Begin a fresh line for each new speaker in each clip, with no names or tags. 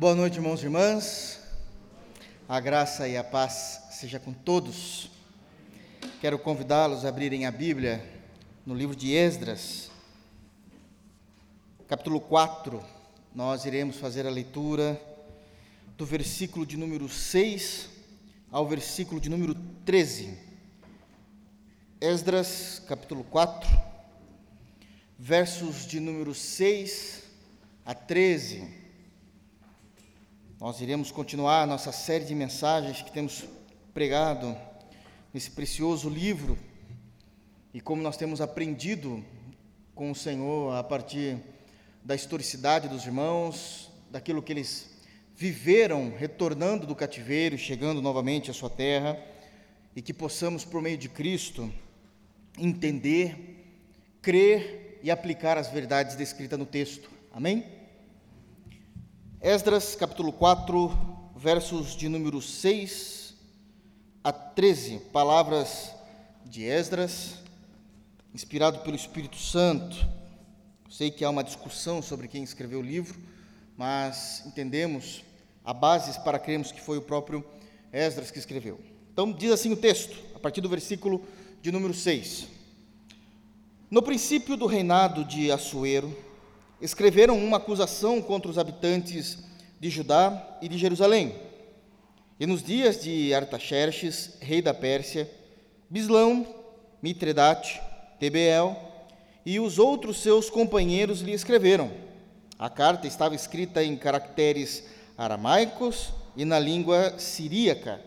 Boa noite, irmãos e irmãs. A graça e a paz seja com todos. Quero convidá-los a abrirem a Bíblia no livro de Esdras, capítulo 4. Nós iremos fazer a leitura do versículo de número 6 ao versículo de número 13. Esdras, capítulo 4, versos de número 6 a 13. Nós iremos continuar nossa série de mensagens que temos pregado nesse precioso livro e como nós temos aprendido com o Senhor a partir da historicidade dos irmãos, daquilo que eles viveram retornando do cativeiro, chegando novamente à sua terra, e que possamos, por meio de Cristo, entender, crer e aplicar as verdades descritas no texto. Amém? Esdras, capítulo 4, versos de número 6 a 13, palavras de Esdras, inspirado pelo Espírito Santo. Sei que há uma discussão sobre quem escreveu o livro, mas entendemos a bases para crermos que foi o próprio Esdras que escreveu. Então, diz assim o texto, a partir do versículo de número 6. No princípio do reinado de Assuero, escreveram uma acusação contra os habitantes de Judá e de Jerusalém. E nos dias de Artaxerxes, rei da Pérsia, Bislão, Mitredate, Tebeel e os outros seus companheiros lhe escreveram. A carta estava escrita em caracteres aramaicos e na língua siríaca.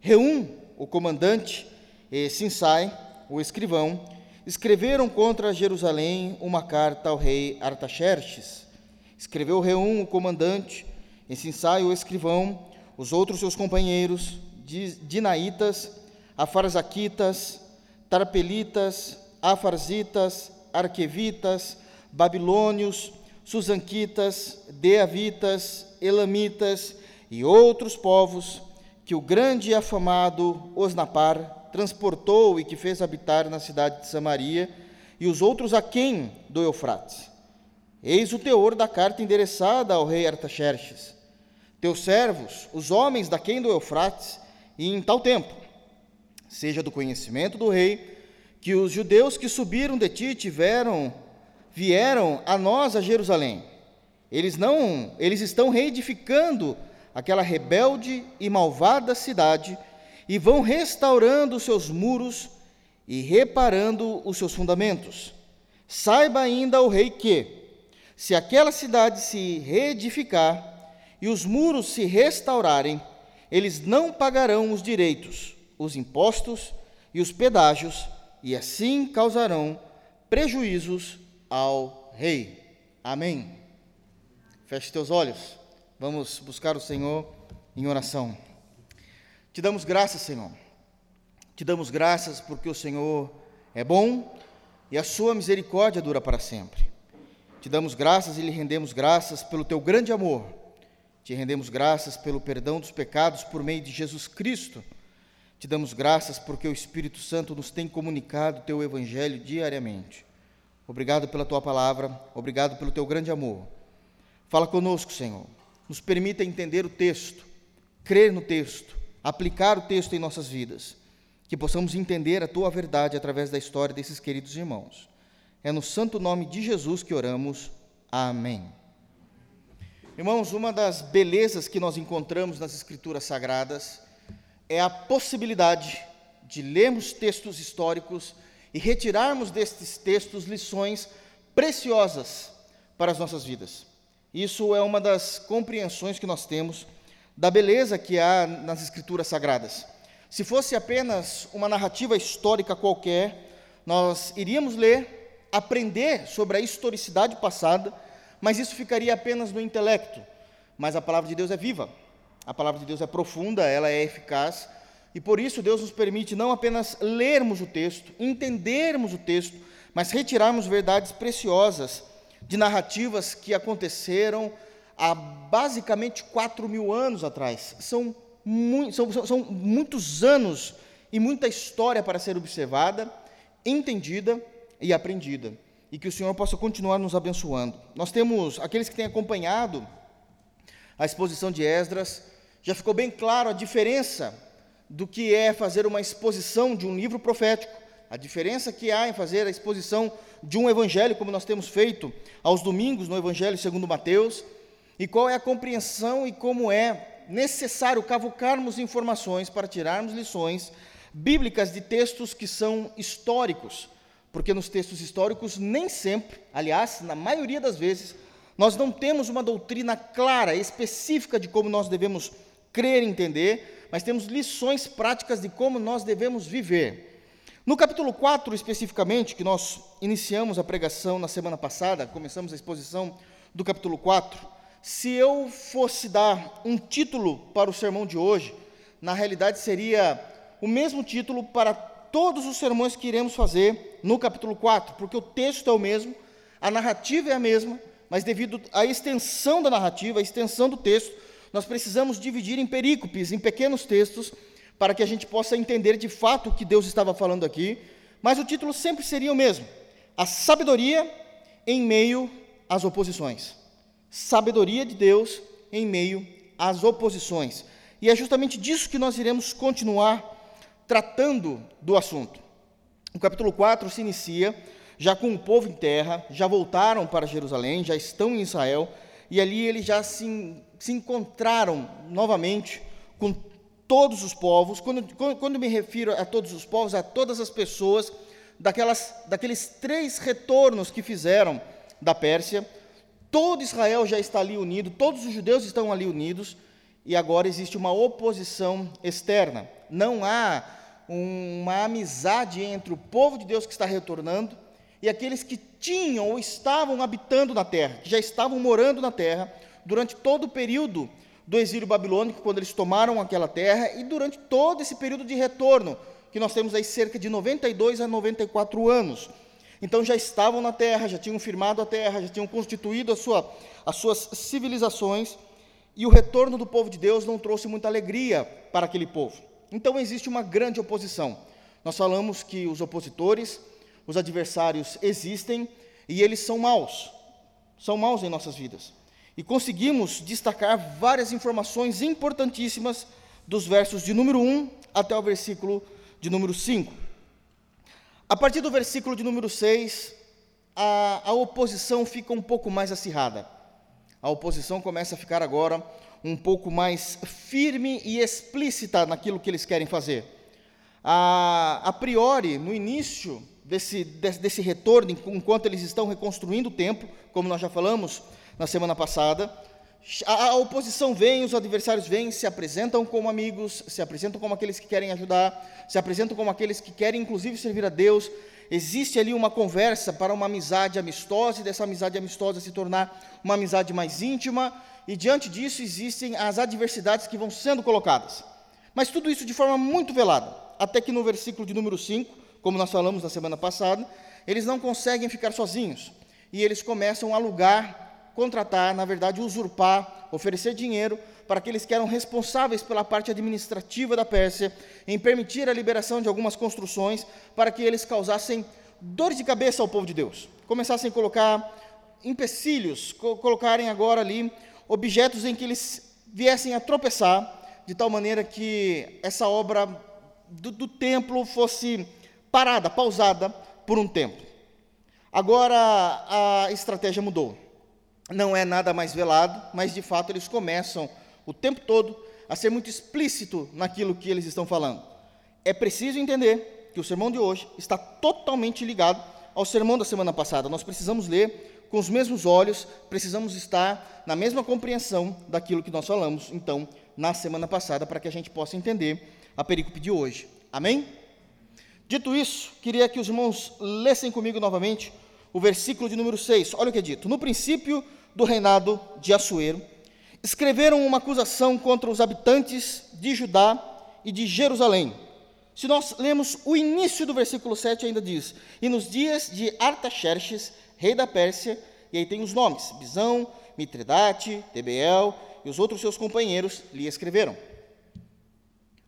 Reum, o comandante, e Sinsai, o escrivão, escreveram contra Jerusalém uma carta ao rei Artaxerxes. Escreveu Reum, o comandante, esse ensaio o escrivão, os outros seus companheiros, Dinaitas, Afarzaquitas, Tarpelitas, Afarzitas, Arquevitas, Babilônios, Susanquitas, Deavitas, Elamitas e outros povos que o grande e afamado Osnapar transportou e que fez habitar na cidade de Samaria, e os outros a quem do Eufrates. Eis o teor da carta endereçada ao rei Artaxerxes. Teus servos, os homens da quem do Eufrates, e em tal tempo, seja do conhecimento do rei, que os judeus que subiram de ti tiveram, vieram a nós a Jerusalém. Eles não, eles estão reedificando aquela rebelde e malvada cidade e vão restaurando os seus muros e reparando os seus fundamentos. Saiba ainda o rei que, se aquela cidade se reedificar e os muros se restaurarem, eles não pagarão os direitos, os impostos e os pedágios, e assim causarão prejuízos ao rei. Amém. Feche teus olhos. Vamos buscar o Senhor em oração. Te damos graças, Senhor. Te damos graças porque o Senhor é bom e a sua misericórdia dura para sempre. Te damos graças e lhe rendemos graças pelo teu grande amor. Te rendemos graças pelo perdão dos pecados por meio de Jesus Cristo. Te damos graças porque o Espírito Santo nos tem comunicado o teu evangelho diariamente. Obrigado pela tua palavra, obrigado pelo teu grande amor. Fala conosco, Senhor. Nos permita entender o texto, crer no texto aplicar o texto em nossas vidas, que possamos entender a tua verdade através da história desses queridos irmãos. É no santo nome de Jesus que oramos. Amém. Irmãos, uma das belezas que nós encontramos nas Escrituras Sagradas é a possibilidade de lermos textos históricos e retirarmos destes textos lições preciosas para as nossas vidas. Isso é uma das compreensões que nós temos da beleza que há nas Escrituras Sagradas. Se fosse apenas uma narrativa histórica qualquer, nós iríamos ler, aprender sobre a historicidade passada, mas isso ficaria apenas no intelecto. Mas a palavra de Deus é viva, a palavra de Deus é profunda, ela é eficaz, e por isso Deus nos permite não apenas lermos o texto, entendermos o texto, mas retirarmos verdades preciosas de narrativas que aconteceram há basicamente 4 mil anos atrás. São, mu são, são, são muitos anos e muita história para ser observada, entendida e aprendida. E que o Senhor possa continuar nos abençoando. Nós temos, aqueles que têm acompanhado a exposição de Esdras, já ficou bem claro a diferença do que é fazer uma exposição de um livro profético, a diferença que há em fazer a exposição de um evangelho, como nós temos feito aos domingos no Evangelho segundo Mateus, e qual é a compreensão e como é necessário cavucarmos informações para tirarmos lições bíblicas de textos que são históricos, porque nos textos históricos nem sempre, aliás, na maioria das vezes, nós não temos uma doutrina clara, específica de como nós devemos crer e entender, mas temos lições práticas de como nós devemos viver. No capítulo 4, especificamente, que nós iniciamos a pregação na semana passada, começamos a exposição do capítulo 4, se eu fosse dar um título para o sermão de hoje, na realidade seria o mesmo título para todos os sermões que iremos fazer no capítulo 4, porque o texto é o mesmo, a narrativa é a mesma, mas devido à extensão da narrativa, à extensão do texto, nós precisamos dividir em perícopes, em pequenos textos, para que a gente possa entender de fato o que Deus estava falando aqui, mas o título sempre seria o mesmo: A sabedoria em meio às oposições. Sabedoria de Deus em meio às oposições. E é justamente disso que nós iremos continuar tratando do assunto. O capítulo 4 se inicia já com o povo em terra, já voltaram para Jerusalém, já estão em Israel, e ali eles já se, se encontraram novamente com todos os povos. Quando, quando me refiro a todos os povos, a todas as pessoas daquelas, daqueles três retornos que fizeram da Pérsia, todo Israel já está ali unido, todos os judeus estão ali unidos, e agora existe uma oposição externa. Não há uma amizade entre o povo de Deus que está retornando e aqueles que tinham ou estavam habitando na terra, que já estavam morando na terra durante todo o período do exílio babilônico, quando eles tomaram aquela terra, e durante todo esse período de retorno, que nós temos aí cerca de 92 a 94 anos. Então já estavam na terra, já tinham firmado a terra, já tinham constituído sua, as suas civilizações, e o retorno do povo de Deus não trouxe muita alegria para aquele povo. Então existe uma grande oposição. Nós falamos que os opositores, os adversários existem e eles são maus, são maus em nossas vidas. E conseguimos destacar várias informações importantíssimas dos versos de número 1 até o versículo de número 5. A partir do versículo de número 6, a, a oposição fica um pouco mais acirrada. A oposição começa a ficar agora um pouco mais firme e explícita naquilo que eles querem fazer. A, a priori, no início desse, desse, desse retorno, enquanto eles estão reconstruindo o templo, como nós já falamos na semana passada, a, oposição vem, os adversários vêm, se apresentam como amigos, se apresentam como aqueles que querem ajudar, se apresentam como aqueles que querem, inclusive, servir a Deus. Existe ali uma conversa para uma amizade amistosa, e dessa amizade amistosa se tornar uma amizade mais íntima, e diante disso existem as adversidades que vão sendo colocadas. Mas tudo isso de forma muito velada, até que no versículo de número 5, como nós falamos na semana passada, eles não conseguem ficar sozinhos e eles começam a alugar, contratar, na verdade, usurpar, oferecer dinheiro para aqueles que eram responsáveis pela parte administrativa da Pérsia, em permitir a liberação de algumas construções para que eles causassem dor de cabeça ao povo de Deus, começassem a colocar empecilhos, co colocarem agora ali objetos em que eles viessem a tropeçar, de tal maneira que essa obra do, do templo fosse parada, pausada por um tempo. Agora a estratégia mudou. Não é nada mais velado, mas de fato eles começam o tempo todo a ser muito explícito naquilo que eles estão falando. É preciso entender que o sermão de hoje está totalmente ligado ao sermão da semana passada. Nós precisamos ler com os mesmos olhos, precisamos estar na mesma compreensão daquilo que nós falamos, então, na semana passada, para que a gente possa entender a perícope de hoje. Amém? Dito isso, queria que os irmãos lessem comigo novamente o versículo de número 6. Olha o que é dito. No princípio do reinado de Assuero, escreveram uma acusação contra os habitantes de Judá e de Jerusalém. Se nós lemos o início do versículo 7, ainda diz: E nos dias de Artaxerxes, rei da Pérsia, e aí tem os nomes: Bisão, Mitridate, Tebeel e os outros seus companheiros lhe escreveram.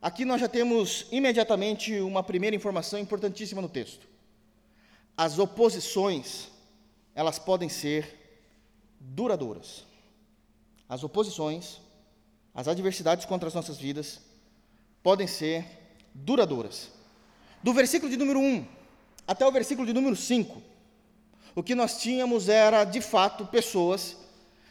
Aqui nós já temos imediatamente uma primeira informação importantíssima no texto. As oposições, elas podem ser duradouras. as oposições, as adversidades contra as nossas vidas podem ser duradouras. Do versículo de número 1 até o versículo de número 5, o que nós tínhamos era, de fato, pessoas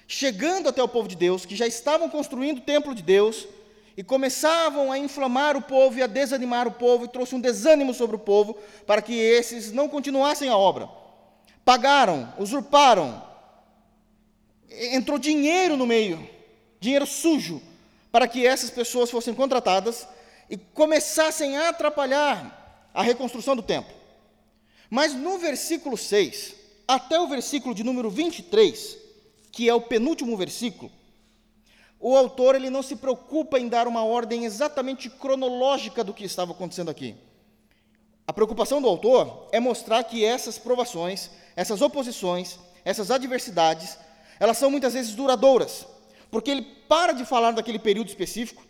chegando até o povo de Deus, que já estavam construindo o templo de Deus e começavam a inflamar o povo e a desanimar o povo, e trouxe um desânimo sobre o povo para que esses não continuassem a obra. Pagaram, usurparam, entrou dinheiro no meio, dinheiro sujo, para que essas pessoas fossem contratadas e começassem a atrapalhar a reconstrução do templo. Mas no versículo 6, até o versículo de número 23, que é o penúltimo versículo, o autor ele não se preocupa em dar uma ordem exatamente cronológica do que estava acontecendo aqui. A preocupação do autor é mostrar que essas provações, essas oposições, essas adversidades, elas são muitas vezes duradouras, porque ele para de falar daquele período específico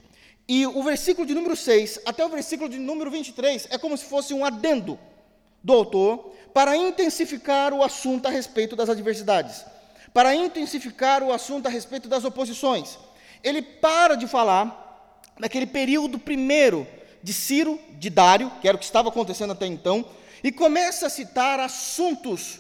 e o versículo de número 6 até o versículo de número 23 é como se fosse um adendo do autor para intensificar o assunto a respeito das adversidades, para intensificar o assunto a respeito das oposições. Ele para de falar daquele período primeiro de Ciro, de Dário, que era o que estava acontecendo até então, e começa a citar assuntos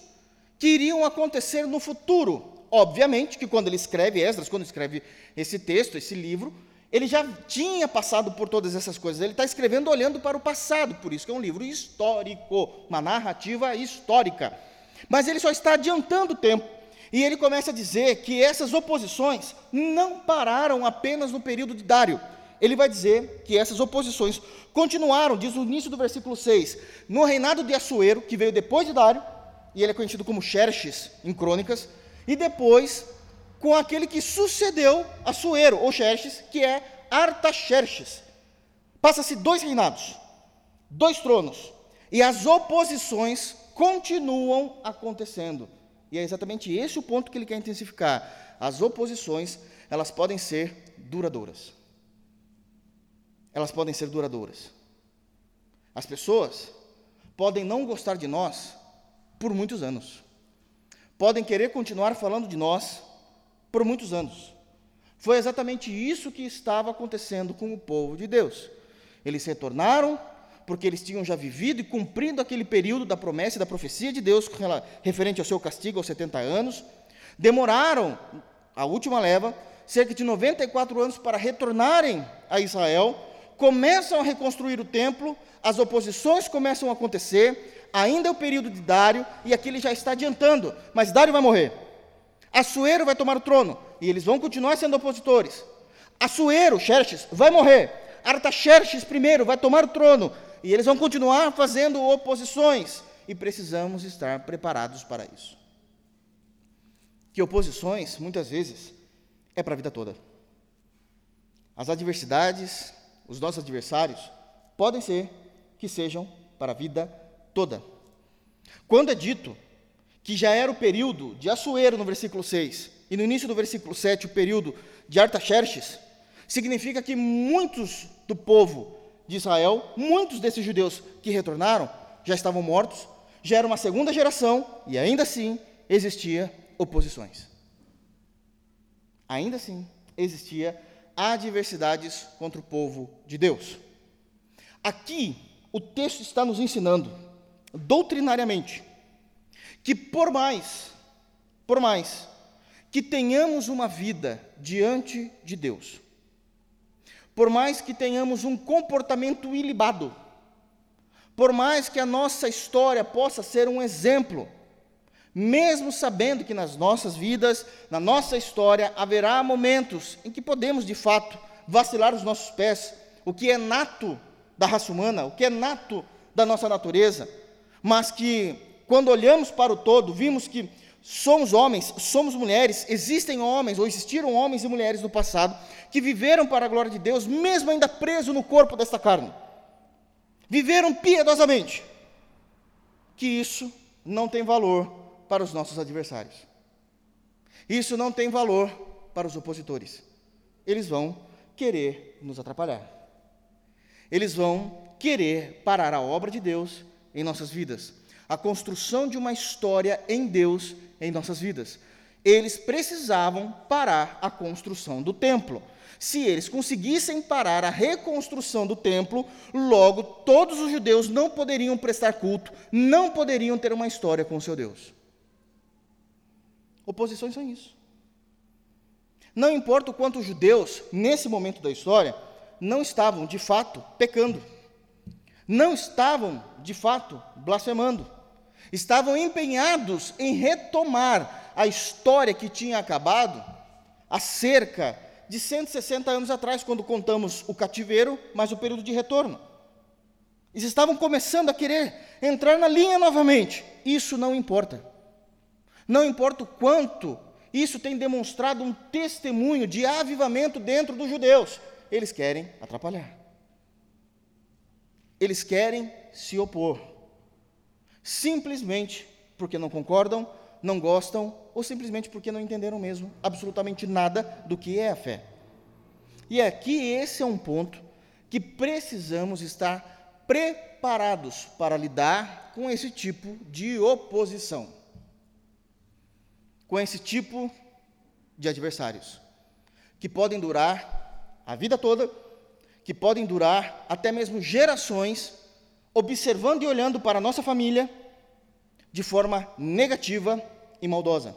que iriam acontecer no futuro. Obviamente que quando ele escreve Esdras, quando escreve esse texto, esse livro, ele já tinha passado por todas essas coisas. Ele está escrevendo olhando para o passado, por isso que é um livro histórico, uma narrativa histórica. Mas ele só está adiantando o tempo. E ele começa a dizer que essas oposições não pararam apenas no período de Dário. Ele vai dizer que essas oposições continuaram, diz o início do versículo 6, no reinado de Assuero, que veio depois de Dário, e ele é conhecido como Xerxes em crônicas, e depois com aquele que sucedeu Assuero, ou Xerxes, que é Artaxerxes. Passa-se dois reinados, dois tronos, e as oposições continuam acontecendo. E é exatamente esse o ponto que ele quer intensificar. As oposições, elas podem ser duradouras. Elas podem ser duradouras. As pessoas podem não gostar de nós por muitos anos. Podem querer continuar falando de nós por muitos anos. Foi exatamente isso que estava acontecendo com o povo de Deus. Eles retornaram porque eles tinham já vivido e cumprido aquele período da promessa e da profecia de Deus referente ao seu castigo aos 70 anos. Demoraram, a última leva, cerca de 94 anos para retornarem a Israel. Começam a reconstruir o templo, as oposições começam a acontecer. Ainda é o período de Dário, e aqui ele já está adiantando, mas Dário vai morrer. Assuero vai tomar o trono e eles vão continuar sendo opositores. Assuero, Xerxes, vai morrer. Artaxerxes primeiro vai tomar o trono e eles vão continuar fazendo oposições e precisamos estar preparados para isso. Que oposições, muitas vezes, é para a vida toda. As adversidades, os nossos adversários, podem ser que sejam para a vida toda. Quando é dito que já era o período de Assuero no versículo 6, e no início do versículo 7, o período de Artaxerxes, significa que muitos do povo de Israel, muitos desses judeus que retornaram, já estavam mortos, já era uma segunda geração, e ainda assim existia oposições. Ainda assim existia adversidades contra o povo de Deus. Aqui, o texto está nos ensinando, doutrinariamente, que por mais, por mais que tenhamos uma vida diante de Deus, por mais que tenhamos um comportamento ilibado, por mais que a nossa história possa ser um exemplo, mesmo sabendo que nas nossas vidas, na nossa história, haverá momentos em que podemos, de fato, vacilar os nossos pés, o que é nato da raça humana, o que é nato da nossa natureza, mas que quando olhamos para o todo, vimos que somos homens, somos mulheres, existem homens, ou existiram homens e mulheres no passado, que viveram para a glória de Deus, mesmo ainda preso no corpo desta carne. Viveram piedosamente. Que isso não tem valor para os nossos adversários. Isso não tem valor para os opositores. Eles vão querer nos atrapalhar. Eles vão querer parar a obra de Deus em nossas vidas a construção de uma história em Deus em nossas vidas. eles precisavam parar a construção do templo. Se eles conseguissem parar a reconstrução do templo, logo todos os judeus não poderiam prestar culto, não poderiam ter uma história com o seu Deus. Oposições são isso. Não importa o quanto os judeus, nesse momento da história, não estavam de fato pecando, não estavam de fato blasfemando, estavam empenhados em retomar a história que tinha acabado há cerca de 160 anos atrás, quando contamos o cativeiro, mas o período de retorno. Eles estavam começando a querer entrar na linha novamente. Isso não importa. Não importa o quanto isso tem demonstrado um testemunho de avivamento dentro dos judeus. Eles querem atrapalhar. Eles querem se opor. Simplesmente porque não concordam, não gostam ou simplesmente porque não entenderam mesmo absolutamente nada do que é a fé. E aqui esse é um ponto que precisamos estar preparados para lidar com esse tipo de oposição, com esse tipo de adversários, que podem durar a vida toda, que podem durar até mesmo gerações, observando e olhando para a nossa família de forma negativa e maldosa.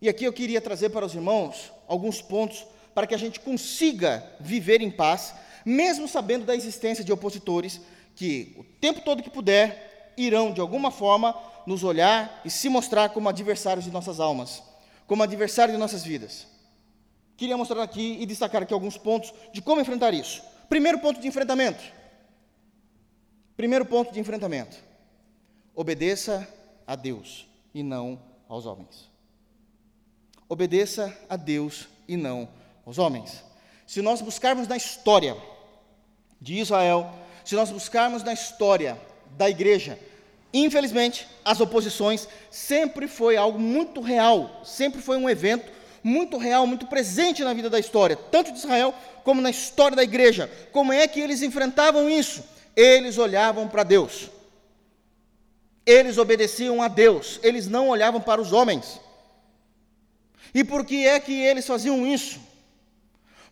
E aqui eu queria trazer para os irmãos alguns pontos para que a gente consiga viver em paz, mesmo sabendo da existência de opositores que, o tempo todo que puder, irão de alguma forma nos olhar e se mostrar como adversários de nossas almas, como adversários de nossas vidas. Queria mostrar aqui e destacar aqui alguns pontos de como enfrentar isso. Primeiro ponto de enfrentamento. Primeiro ponto de enfrentamento. Obedeça a Deus e não aos homens. Obedeça a Deus e não aos homens. Se nós buscarmos na história de Israel, se nós buscarmos na história da igreja, infelizmente, as oposições sempre foi algo muito real, sempre foi um evento muito real, muito presente na vida da história, tanto de Israel como na história da igreja. Como é que eles enfrentavam isso? Eles olhavam para Deus. Eles obedeciam a Deus, eles não olhavam para os homens. E por que é que eles faziam isso?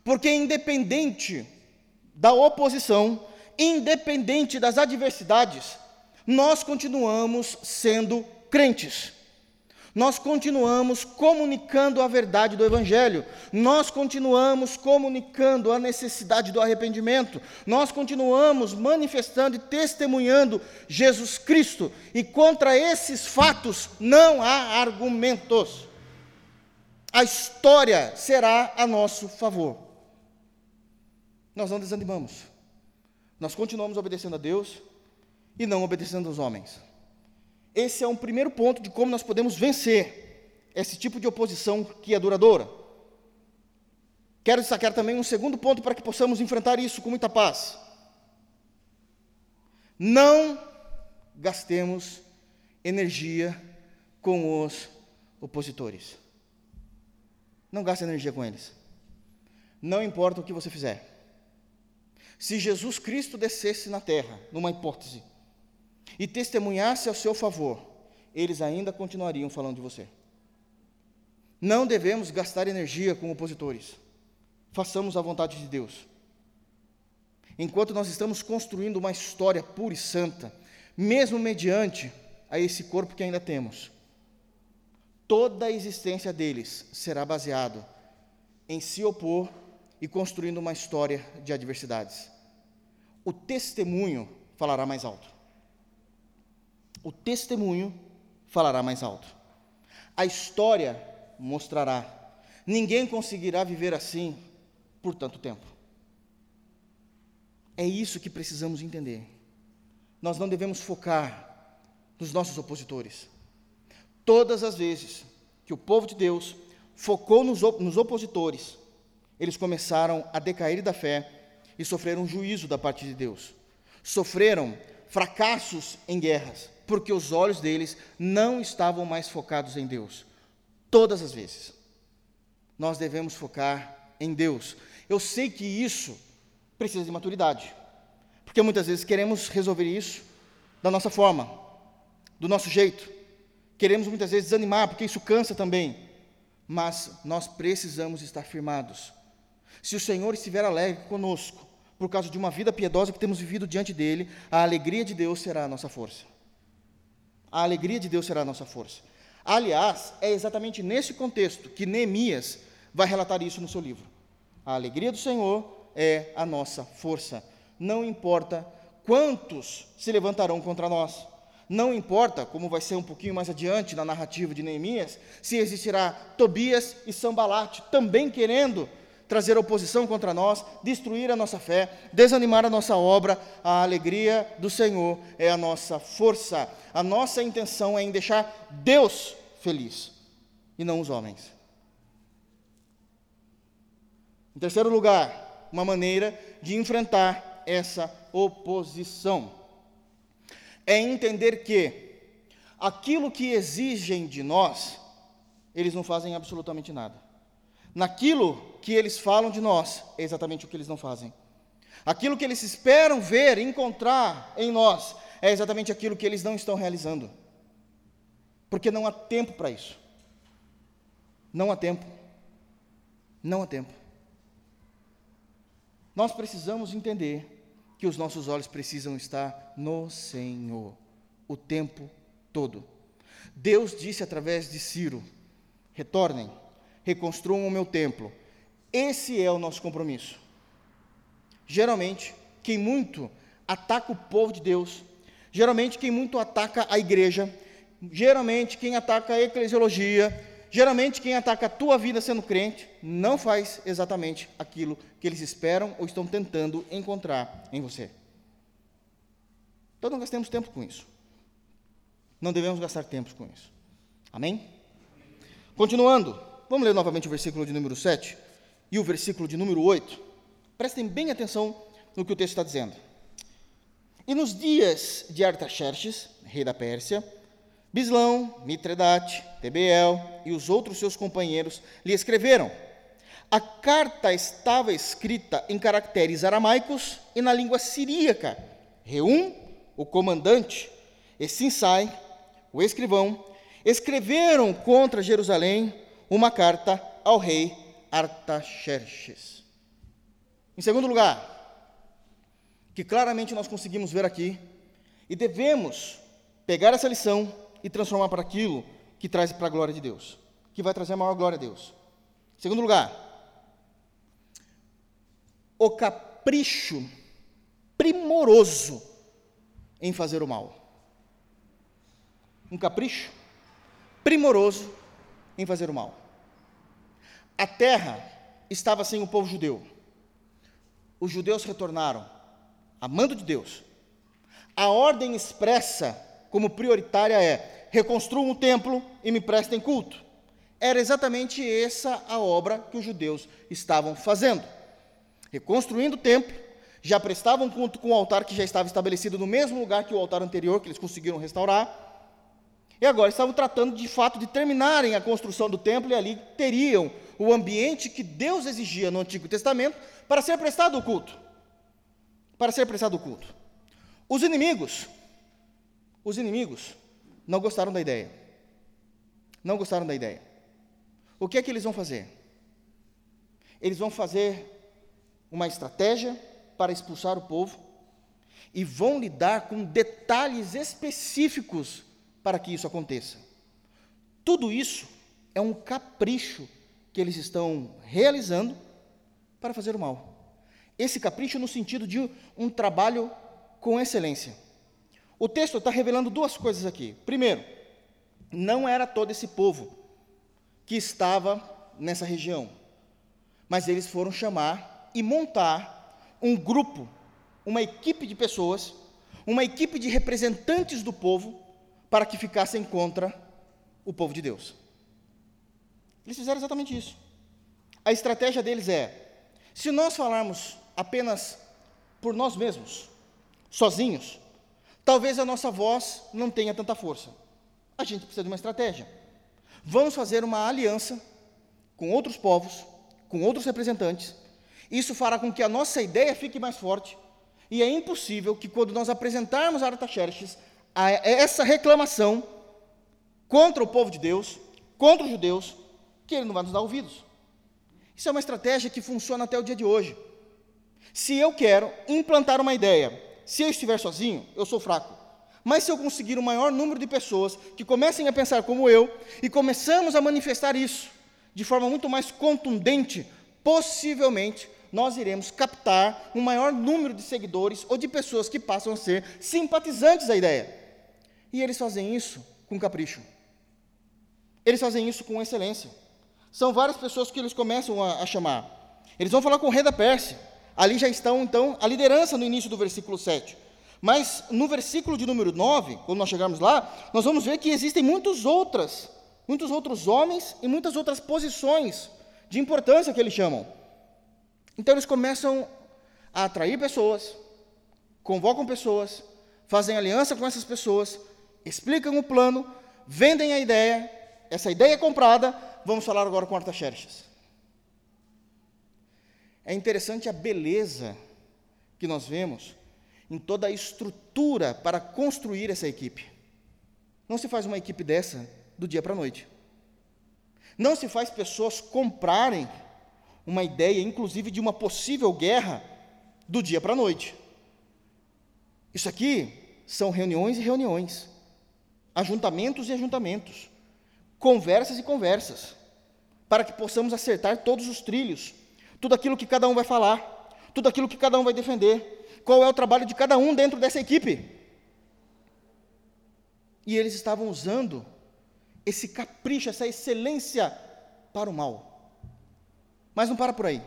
Porque, independente da oposição, independente das adversidades, nós continuamos sendo crentes. Nós continuamos comunicando a verdade do Evangelho, nós continuamos comunicando a necessidade do arrependimento, nós continuamos manifestando e testemunhando Jesus Cristo, e contra esses fatos não há argumentos. A história será a nosso favor. Nós não desanimamos, nós continuamos obedecendo a Deus e não obedecendo aos homens. Esse é um primeiro ponto de como nós podemos vencer esse tipo de oposição que é duradoura. Quero destacar também um segundo ponto para que possamos enfrentar isso com muita paz. Não gastemos energia com os opositores. Não gaste energia com eles. Não importa o que você fizer. Se Jesus Cristo descesse na terra, numa hipótese, e testemunhasse ao seu favor, eles ainda continuariam falando de você. Não devemos gastar energia com opositores. Façamos a vontade de Deus. Enquanto nós estamos construindo uma história pura e santa, mesmo mediante a esse corpo que ainda temos, toda a existência deles será baseado em se opor e construindo uma história de adversidades. O testemunho falará mais alto o testemunho falará mais alto. A história mostrará. Ninguém conseguirá viver assim por tanto tempo. É isso que precisamos entender. Nós não devemos focar nos nossos opositores. Todas as vezes que o povo de Deus focou nos, nos opositores, eles começaram a decair da fé e sofreram juízo da parte de Deus. Sofreram fracassos em guerras, porque os olhos deles não estavam mais focados em Deus. Todas as vezes. Nós devemos focar em Deus. Eu sei que isso precisa de maturidade, porque muitas vezes queremos resolver isso da nossa forma, do nosso jeito. Queremos muitas vezes desanimar, porque isso cansa também. mas nós precisamos estar firmados. Se o Senhor estiver alegre conosco, por causa de uma vida piedosa que temos vivido diante dele, a alegria de Deus será a nossa força. A alegria de Deus será a nossa força. Aliás, é exatamente nesse contexto que Neemias vai relatar isso no seu livro. A alegria do Senhor é a nossa força. Não importa quantos se levantarão contra nós. Não importa, como vai ser um pouquinho mais adiante na narrativa de Neemias, se existirá Tobias e Sambalate também querendo trazer oposição contra nós, destruir a nossa fé, desanimar a nossa obra, a alegria do Senhor é a nossa força. A nossa intenção é em deixar Deus feliz e não os homens. Em terceiro lugar, uma maneira de enfrentar essa oposição é entender que aquilo que exigem de nós, eles não fazem absolutamente nada. Naquilo que eles falam de nós, é exatamente o que eles não fazem. Aquilo que eles esperam ver, encontrar em nós, é exatamente aquilo que eles não estão realizando. Porque não há tempo para isso. Não há tempo. Não há tempo. Nós precisamos entender que os nossos olhos precisam estar no Senhor o tempo todo. Deus disse através de Ciro: retornem, reconstruam o meu templo. Esse é o nosso compromisso. Geralmente, quem muito ataca o povo de Deus, geralmente quem muito ataca a igreja, geralmente quem ataca a eclesiologia, geralmente quem ataca a tua vida sendo crente não faz exatamente aquilo que eles esperam ou estão tentando encontrar em você. Então não gastemos tempo com isso. Não devemos gastar tempo com isso. Amém? Continuando, vamos ler novamente o versículo de número 7 e o versículo de número 8. Prestem bem atenção no que o texto está dizendo. E nos dias de Artaxerxes, rei da Pérsia, Bislão, Mitredate, Tebeel e os outros seus companheiros lhe escreveram. A carta estava escrita em caracteres aramaicos e na língua siríaca. Reum, o comandante, e Sinsai, o escrivão, escreveram contra Jerusalém uma carta ao rei Artaxerxes. Em segundo lugar, que claramente nós conseguimos ver aqui, e devemos pegar essa lição e transformar para aquilo que traz para a glória de Deus, que vai trazer a maior glória a Deus. Segundo lugar, o capricho primoroso em fazer o mal. Um capricho primoroso em fazer o mal. A terra estava sem o povo judeu. Os judeus retornaram, amando de Deus. A ordem expressa como prioritária é: reconstruam o templo e me prestem culto. Era exatamente essa a obra que os judeus estavam fazendo. Reconstruindo o templo, já prestavam culto com o altar que já estava estabelecido no mesmo lugar que o altar anterior, que eles conseguiram restaurar. E agora estavam tratando de fato de terminarem a construção do templo e ali teriam o ambiente que Deus exigia no Antigo Testamento para ser prestado o culto. Para ser prestado o culto. Os inimigos os inimigos não gostaram da ideia. Não gostaram da ideia. O que é que eles vão fazer? Eles vão fazer uma estratégia para expulsar o povo e vão lidar com detalhes específicos para que isso aconteça. Tudo isso é um capricho que eles estão realizando para fazer o mal. Esse capricho no sentido de um trabalho com excelência. O texto está revelando duas coisas aqui. Primeiro, não era todo esse povo que estava nessa região, mas eles foram chamar e montar um grupo, uma equipe de pessoas, uma equipe de representantes do povo, para que ficassem contra o povo de Deus. Eles fizeram exatamente isso. A estratégia deles é: se nós falarmos apenas por nós mesmos, sozinhos, Talvez a nossa voz não tenha tanta força. A gente precisa de uma estratégia. Vamos fazer uma aliança com outros povos, com outros representantes. Isso fará com que a nossa ideia fique mais forte. E é impossível que, quando nós apresentarmos a Artaxerxes essa reclamação contra o povo de Deus, contra os judeus, que ele não vai nos dar ouvidos. Isso é uma estratégia que funciona até o dia de hoje. Se eu quero implantar uma ideia, se eu estiver sozinho, eu sou fraco. Mas se eu conseguir o um maior número de pessoas que comecem a pensar como eu e começamos a manifestar isso de forma muito mais contundente, possivelmente nós iremos captar um maior número de seguidores ou de pessoas que passam a ser simpatizantes da ideia. E eles fazem isso com capricho. Eles fazem isso com excelência. São várias pessoas que eles começam a, a chamar. Eles vão falar com o rei da Pérsia. Ali já estão, então, a liderança no início do versículo 7. Mas no versículo de número 9, quando nós chegarmos lá, nós vamos ver que existem muitos outras, muitos outros homens e muitas outras posições de importância que eles chamam. Então eles começam a atrair pessoas, convocam pessoas, fazem aliança com essas pessoas, explicam o plano, vendem a ideia, essa ideia é comprada, vamos falar agora com Artaxerxes. É interessante a beleza que nós vemos em toda a estrutura para construir essa equipe. Não se faz uma equipe dessa do dia para a noite. Não se faz pessoas comprarem uma ideia, inclusive de uma possível guerra, do dia para a noite. Isso aqui são reuniões e reuniões, ajuntamentos e ajuntamentos, conversas e conversas, para que possamos acertar todos os trilhos, tudo aquilo que cada um vai falar, tudo aquilo que cada um vai defender, qual é o trabalho de cada um dentro dessa equipe. E eles estavam usando esse capricho, essa excelência para o mal. Mas não para por aí.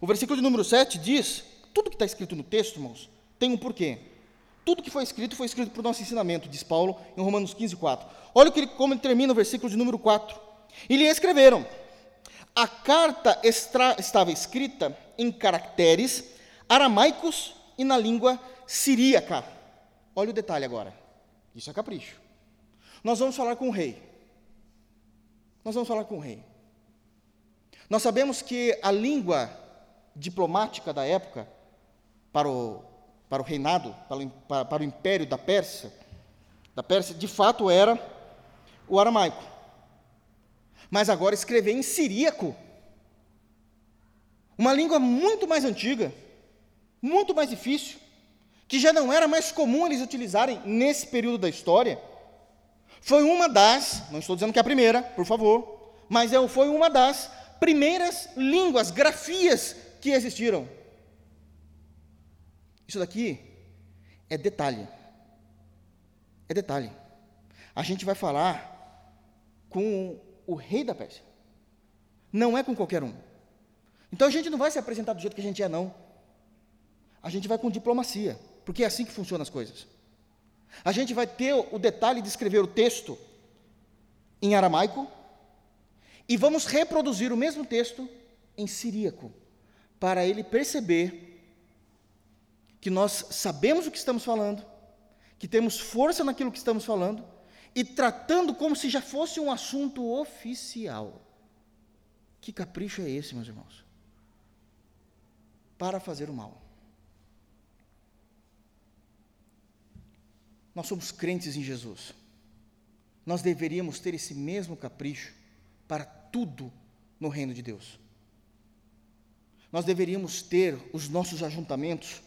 O versículo de número 7 diz: tudo que está escrito no texto, irmãos, tem um porquê. Tudo que foi escrito foi escrito para o nosso ensinamento, diz Paulo em Romanos 15, 4. Olha como ele termina o versículo de número 4. E lhe escreveram: a carta extra, estava escrita em caracteres aramaicos e na língua siríaca. Olha o detalhe agora. Isso é capricho. Nós vamos falar com o rei. Nós vamos falar com o rei. Nós sabemos que a língua diplomática da época, para o, para o reinado, para o, império da Pérsia, da Pérsia, de fato era o aramaico mas agora escrever em siríaco. Uma língua muito mais antiga, muito mais difícil, que já não era mais comum eles utilizarem nesse período da história. Foi uma das, não estou dizendo que é a primeira, por favor, mas é, foi uma das primeiras línguas, grafias que existiram. Isso daqui é detalhe. É detalhe. A gente vai falar com o rei da Pérsia. Não é com qualquer um. Então a gente não vai se apresentar do jeito que a gente é, não. A gente vai com diplomacia, porque é assim que funcionam as coisas. A gente vai ter o detalhe de escrever o texto em aramaico e vamos reproduzir o mesmo texto em siríaco, para ele perceber que nós sabemos o que estamos falando, que temos força naquilo que estamos falando e tratando como se já fosse um assunto oficial. Que capricho é esse, meus irmãos? Para fazer o mal. Nós somos crentes em Jesus. Nós deveríamos ter esse mesmo capricho para tudo no reino de Deus. Nós deveríamos ter os nossos ajuntamentos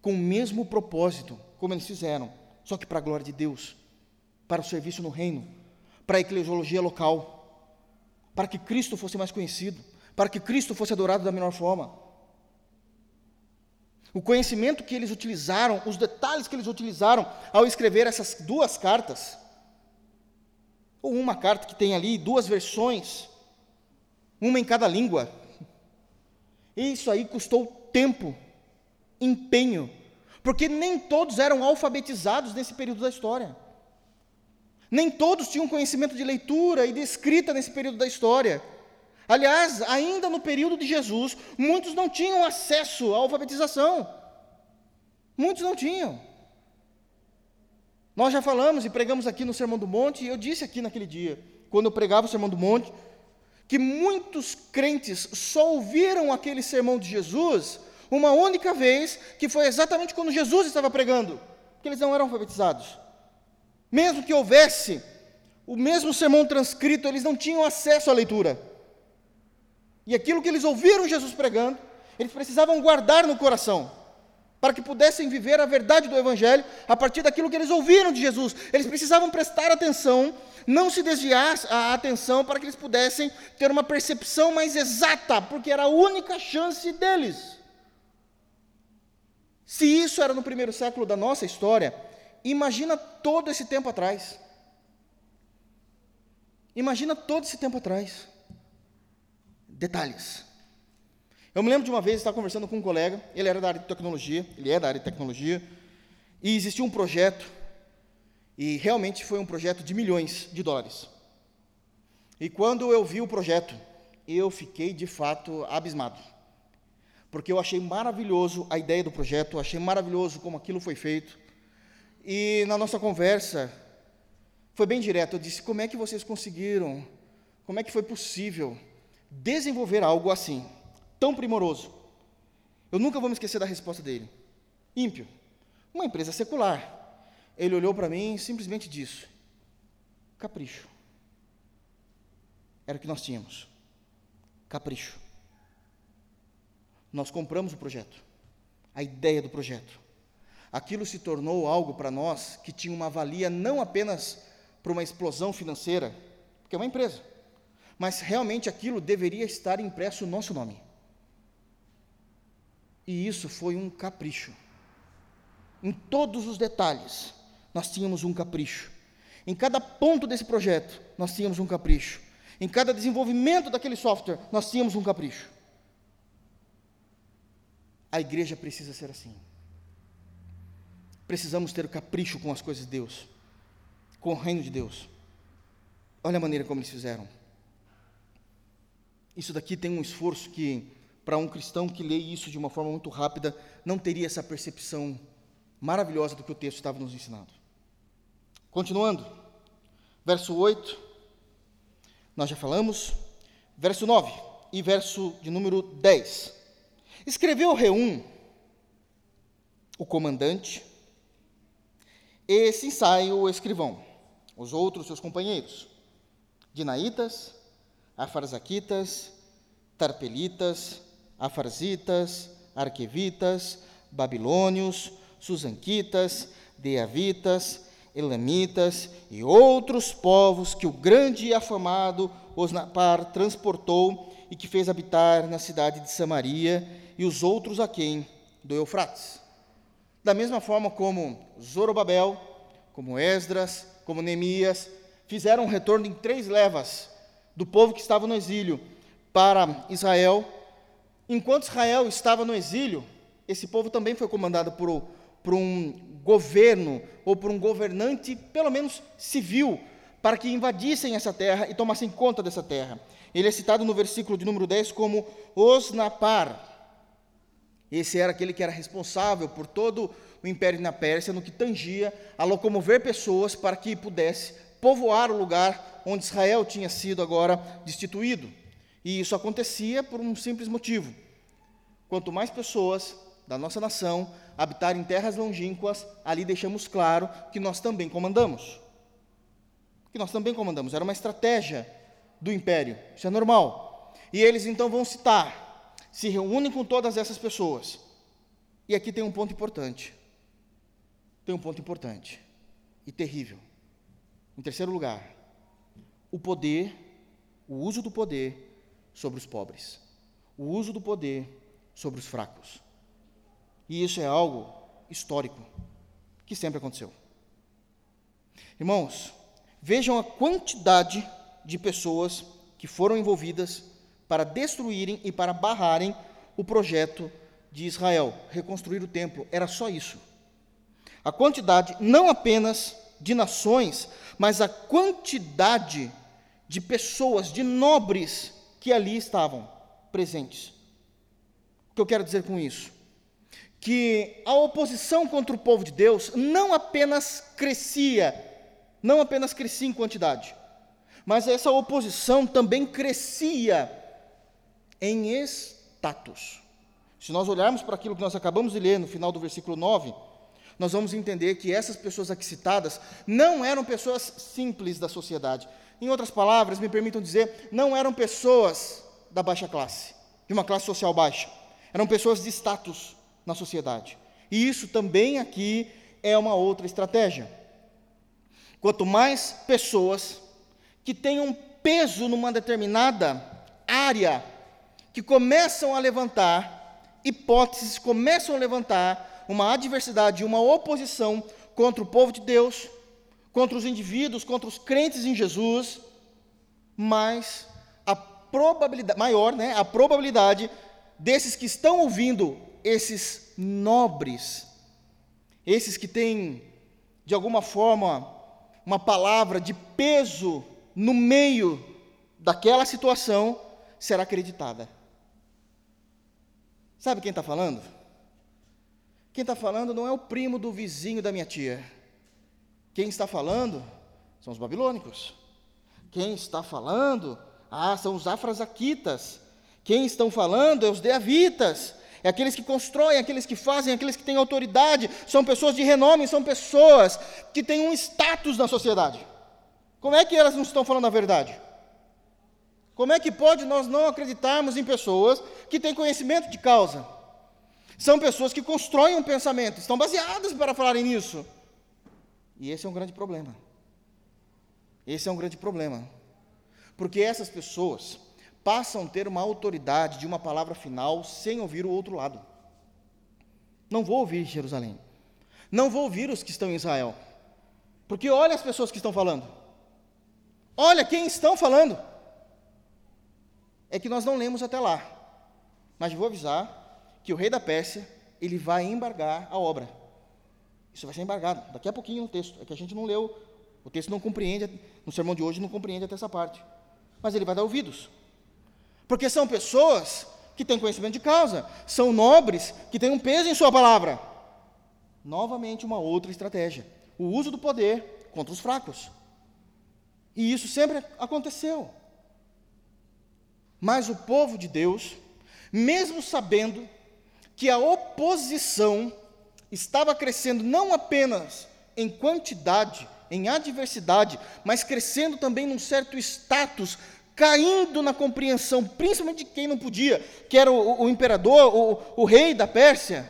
com o mesmo propósito, como eles fizeram, só que para a glória de Deus para o serviço no reino, para a eclesiologia local, para que Cristo fosse mais conhecido, para que Cristo fosse adorado da melhor forma. O conhecimento que eles utilizaram, os detalhes que eles utilizaram ao escrever essas duas cartas, ou uma carta que tem ali duas versões, uma em cada língua. Isso aí custou tempo, empenho, porque nem todos eram alfabetizados nesse período da história. Nem todos tinham conhecimento de leitura e de escrita nesse período da história. Aliás, ainda no período de Jesus, muitos não tinham acesso à alfabetização. Muitos não tinham. Nós já falamos e pregamos aqui no Sermão do Monte, e eu disse aqui naquele dia, quando eu pregava o Sermão do Monte, que muitos crentes só ouviram aquele sermão de Jesus uma única vez, que foi exatamente quando Jesus estava pregando, porque eles não eram alfabetizados. Mesmo que houvesse o mesmo sermão transcrito, eles não tinham acesso à leitura. E aquilo que eles ouviram Jesus pregando, eles precisavam guardar no coração, para que pudessem viver a verdade do Evangelho a partir daquilo que eles ouviram de Jesus. Eles precisavam prestar atenção, não se desviar a atenção, para que eles pudessem ter uma percepção mais exata, porque era a única chance deles. Se isso era no primeiro século da nossa história, imagina todo esse tempo atrás. Imagina todo esse tempo atrás. Detalhes. Eu me lembro de uma vez estar conversando com um colega, ele era da área de tecnologia, ele é da área de tecnologia, e existia um projeto, e realmente foi um projeto de milhões de dólares. E quando eu vi o projeto, eu fiquei de fato abismado. Porque eu achei maravilhoso a ideia do projeto, achei maravilhoso como aquilo foi feito. E na nossa conversa, foi bem direto. Eu disse: como é que vocês conseguiram? Como é que foi possível desenvolver algo assim, tão primoroso? Eu nunca vou me esquecer da resposta dele. Ímpio, uma empresa secular. Ele olhou para mim e simplesmente disse: capricho. Era o que nós tínhamos. Capricho. Nós compramos o projeto, a ideia do projeto. Aquilo se tornou algo para nós que tinha uma valia não apenas para uma explosão financeira, porque é uma empresa. Mas realmente aquilo deveria estar impresso o nosso nome. E isso foi um capricho. Em todos os detalhes, nós tínhamos um capricho. Em cada ponto desse projeto, nós tínhamos um capricho. Em cada desenvolvimento daquele software, nós tínhamos um capricho. A igreja precisa ser assim. Precisamos ter capricho com as coisas de Deus com o reino de Deus. Olha a maneira como eles fizeram. Isso daqui tem um esforço que, para um cristão que lê isso de uma forma muito rápida, não teria essa percepção maravilhosa do que o texto estava nos ensinando. Continuando, verso 8, nós já falamos, verso 9 e verso de número 10. Escreveu Reum, o comandante, esse ensaio o escrivão os outros seus companheiros, Dinaitas, Afarzaquitas, Tarpelitas, Afarzitas, Arquevitas, Babilônios, Susanquitas, Deavitas, Elamitas e outros povos que o grande e afamado Osnapar transportou e que fez habitar na cidade de Samaria e os outros aquém do Eufrates. Da mesma forma como Zorobabel, como Esdras, como Neemias, fizeram um retorno em três levas do povo que estava no exílio para Israel. Enquanto Israel estava no exílio, esse povo também foi comandado por, por um governo ou por um governante, pelo menos civil, para que invadissem essa terra e tomassem conta dessa terra. Ele é citado no versículo de número 10 como Osnapar. Esse era aquele que era responsável por todo o império na Pérsia no que tangia a locomover pessoas para que pudesse povoar o lugar onde Israel tinha sido agora destituído. E isso acontecia por um simples motivo: quanto mais pessoas da nossa nação habitarem em terras longínquas, ali deixamos claro que nós também comandamos. Que nós também comandamos. Era uma estratégia do império. Isso é normal. E eles então vão citar, se reúnem com todas essas pessoas. E aqui tem um ponto importante tem um ponto importante e terrível. Em terceiro lugar, o poder, o uso do poder sobre os pobres, o uso do poder sobre os fracos. E isso é algo histórico que sempre aconteceu. Irmãos, vejam a quantidade de pessoas que foram envolvidas para destruírem e para barrarem o projeto de Israel, reconstruir o templo. Era só isso. A quantidade não apenas de nações, mas a quantidade de pessoas, de nobres que ali estavam presentes. O que eu quero dizer com isso? Que a oposição contra o povo de Deus não apenas crescia, não apenas crescia em quantidade, mas essa oposição também crescia em status. Se nós olharmos para aquilo que nós acabamos de ler no final do versículo 9, nós vamos entender que essas pessoas aqui citadas não eram pessoas simples da sociedade. Em outras palavras, me permitam dizer, não eram pessoas da baixa classe, de uma classe social baixa. Eram pessoas de status na sociedade. E isso também aqui é uma outra estratégia. Quanto mais pessoas que tenham peso numa determinada área, que começam a levantar hipóteses, começam a levantar uma adversidade, uma oposição contra o povo de Deus, contra os indivíduos, contra os crentes em Jesus, mais a probabilidade, maior, né, a probabilidade desses que estão ouvindo esses nobres, esses que têm, de alguma forma, uma palavra de peso no meio daquela situação, será acreditada. Sabe quem está falando? Quem está falando não é o primo do vizinho da minha tia. Quem está falando são os babilônicos. Quem está falando, ah, são os afrasaquitas. Quem estão falando é os deavitas. É aqueles que constroem, aqueles que fazem, aqueles que têm autoridade, são pessoas de renome, são pessoas que têm um status na sociedade. Como é que elas não estão falando a verdade? Como é que pode nós não acreditarmos em pessoas que têm conhecimento de causa? São pessoas que constroem um pensamento, estão baseadas para falarem nisso. E esse é um grande problema. Esse é um grande problema. Porque essas pessoas passam a ter uma autoridade de uma palavra final sem ouvir o outro lado. Não vou ouvir Jerusalém. Não vou ouvir os que estão em Israel. Porque olha as pessoas que estão falando. Olha quem estão falando. É que nós não lemos até lá. Mas vou avisar que o rei da Pérsia, ele vai embargar a obra. Isso vai ser embargado, daqui a pouquinho no texto. É que a gente não leu, o texto não compreende, no sermão de hoje não compreende até essa parte. Mas ele vai dar ouvidos. Porque são pessoas que têm conhecimento de causa, são nobres que têm um peso em sua palavra. Novamente, uma outra estratégia: o uso do poder contra os fracos. E isso sempre aconteceu. Mas o povo de Deus, mesmo sabendo que a oposição estava crescendo não apenas em quantidade, em adversidade, mas crescendo também num certo status, caindo na compreensão, principalmente de quem não podia, que era o, o imperador, o, o rei da Pérsia.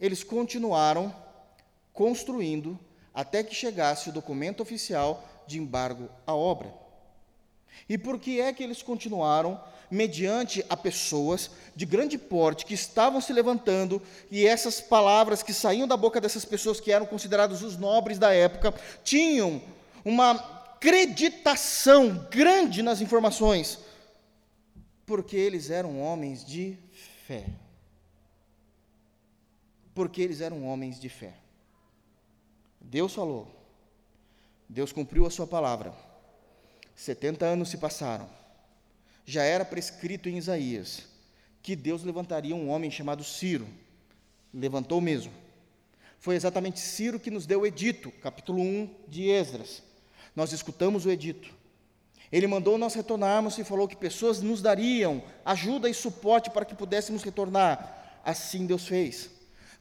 Eles continuaram construindo até que chegasse o documento oficial de embargo à obra. E por que é que eles continuaram mediante a pessoas de grande porte que estavam se levantando, e essas palavras que saíam da boca dessas pessoas que eram considerados os nobres da época, tinham uma acreditação grande nas informações, porque eles eram homens de fé. Porque eles eram homens de fé. Deus falou, Deus cumpriu a sua palavra. 70 anos se passaram já era prescrito em Isaías que Deus levantaria um homem chamado Ciro. Levantou mesmo. Foi exatamente Ciro que nos deu o edito, capítulo 1 de Esdras. Nós escutamos o edito. Ele mandou nós retornarmos e falou que pessoas nos dariam ajuda e suporte para que pudéssemos retornar. Assim Deus fez.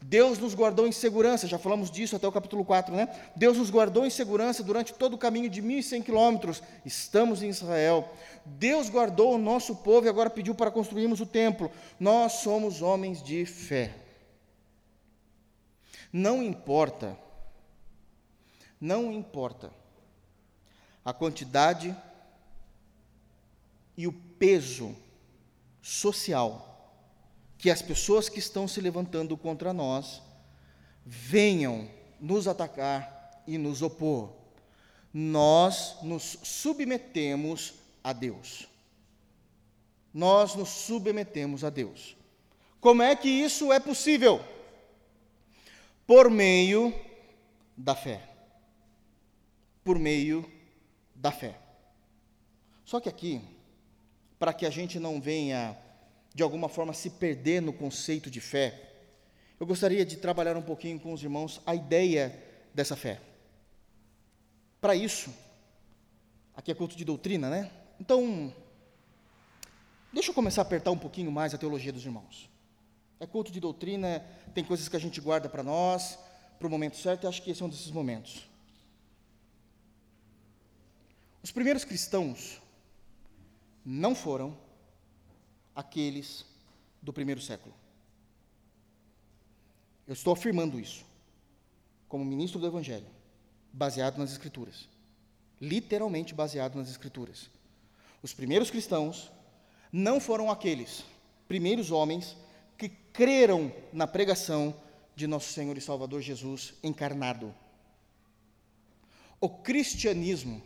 Deus nos guardou em segurança, já falamos disso até o capítulo 4, né? Deus nos guardou em segurança durante todo o caminho de 1.100 quilômetros. Estamos em Israel. Deus guardou o nosso povo e agora pediu para construirmos o templo. Nós somos homens de fé. Não importa, não importa a quantidade e o peso social que as pessoas que estão se levantando contra nós venham nos atacar e nos opor. Nós nos submetemos a Deus. Nós nos submetemos a Deus. Como é que isso é possível? Por meio da fé. Por meio da fé. Só que aqui, para que a gente não venha de alguma forma se perder no conceito de fé, eu gostaria de trabalhar um pouquinho com os irmãos a ideia dessa fé. Para isso, aqui é culto de doutrina, né? Então, deixa eu começar a apertar um pouquinho mais a teologia dos irmãos. É culto de doutrina, tem coisas que a gente guarda para nós, para o momento certo, e acho que esse é um desses momentos. Os primeiros cristãos não foram aqueles do primeiro século. Eu estou afirmando isso, como ministro do Evangelho, baseado nas Escrituras. Literalmente baseado nas Escrituras. Os primeiros cristãos não foram aqueles primeiros homens que creram na pregação de nosso Senhor e Salvador Jesus encarnado. O cristianismo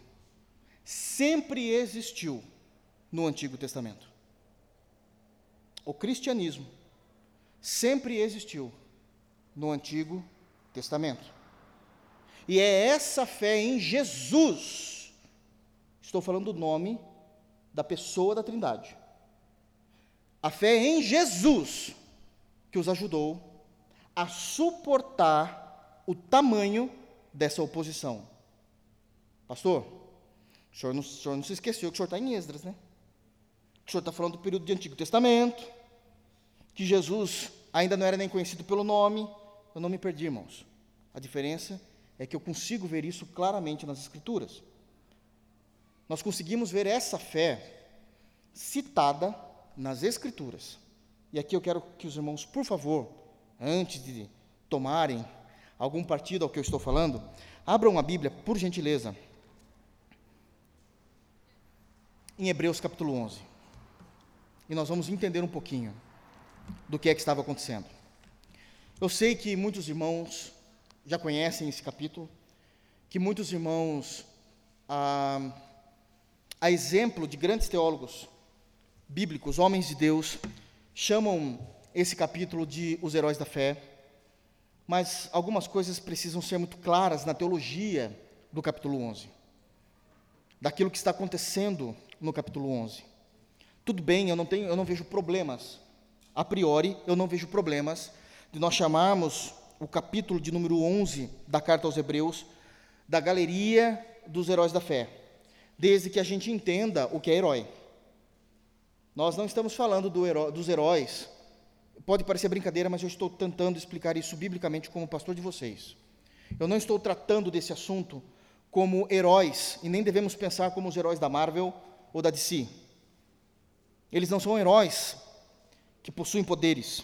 sempre existiu no Antigo Testamento. O cristianismo sempre existiu no Antigo Testamento. E é essa fé em Jesus, estou falando do nome da pessoa da Trindade. A fé em Jesus que os ajudou a suportar o tamanho dessa oposição. Pastor, o senhor não, o senhor não se esqueceu que o senhor está em Esdras, né? O senhor está falando do período de Antigo Testamento, que Jesus ainda não era nem conhecido pelo nome. Eu não me perdi, irmãos. A diferença é que eu consigo ver isso claramente nas Escrituras. Nós conseguimos ver essa fé citada nas Escrituras. E aqui eu quero que os irmãos, por favor, antes de tomarem algum partido ao que eu estou falando, abram a Bíblia, por gentileza, em Hebreus capítulo 11. E nós vamos entender um pouquinho do que é que estava acontecendo. Eu sei que muitos irmãos já conhecem esse capítulo, que muitos irmãos, a, a exemplo de grandes teólogos bíblicos, homens de Deus, chamam esse capítulo de Os Heróis da Fé, mas algumas coisas precisam ser muito claras na teologia do capítulo 11, daquilo que está acontecendo no capítulo 11. Tudo bem, eu não, tenho, eu não vejo problemas, a priori, eu não vejo problemas de nós chamarmos o capítulo de número 11 da carta aos Hebreus da galeria dos heróis da fé, desde que a gente entenda o que é herói. Nós não estamos falando do dos heróis. Pode parecer brincadeira, mas eu estou tentando explicar isso biblicamente como pastor de vocês. Eu não estou tratando desse assunto como heróis, e nem devemos pensar como os heróis da Marvel ou da DC. Eles não são heróis que possuem poderes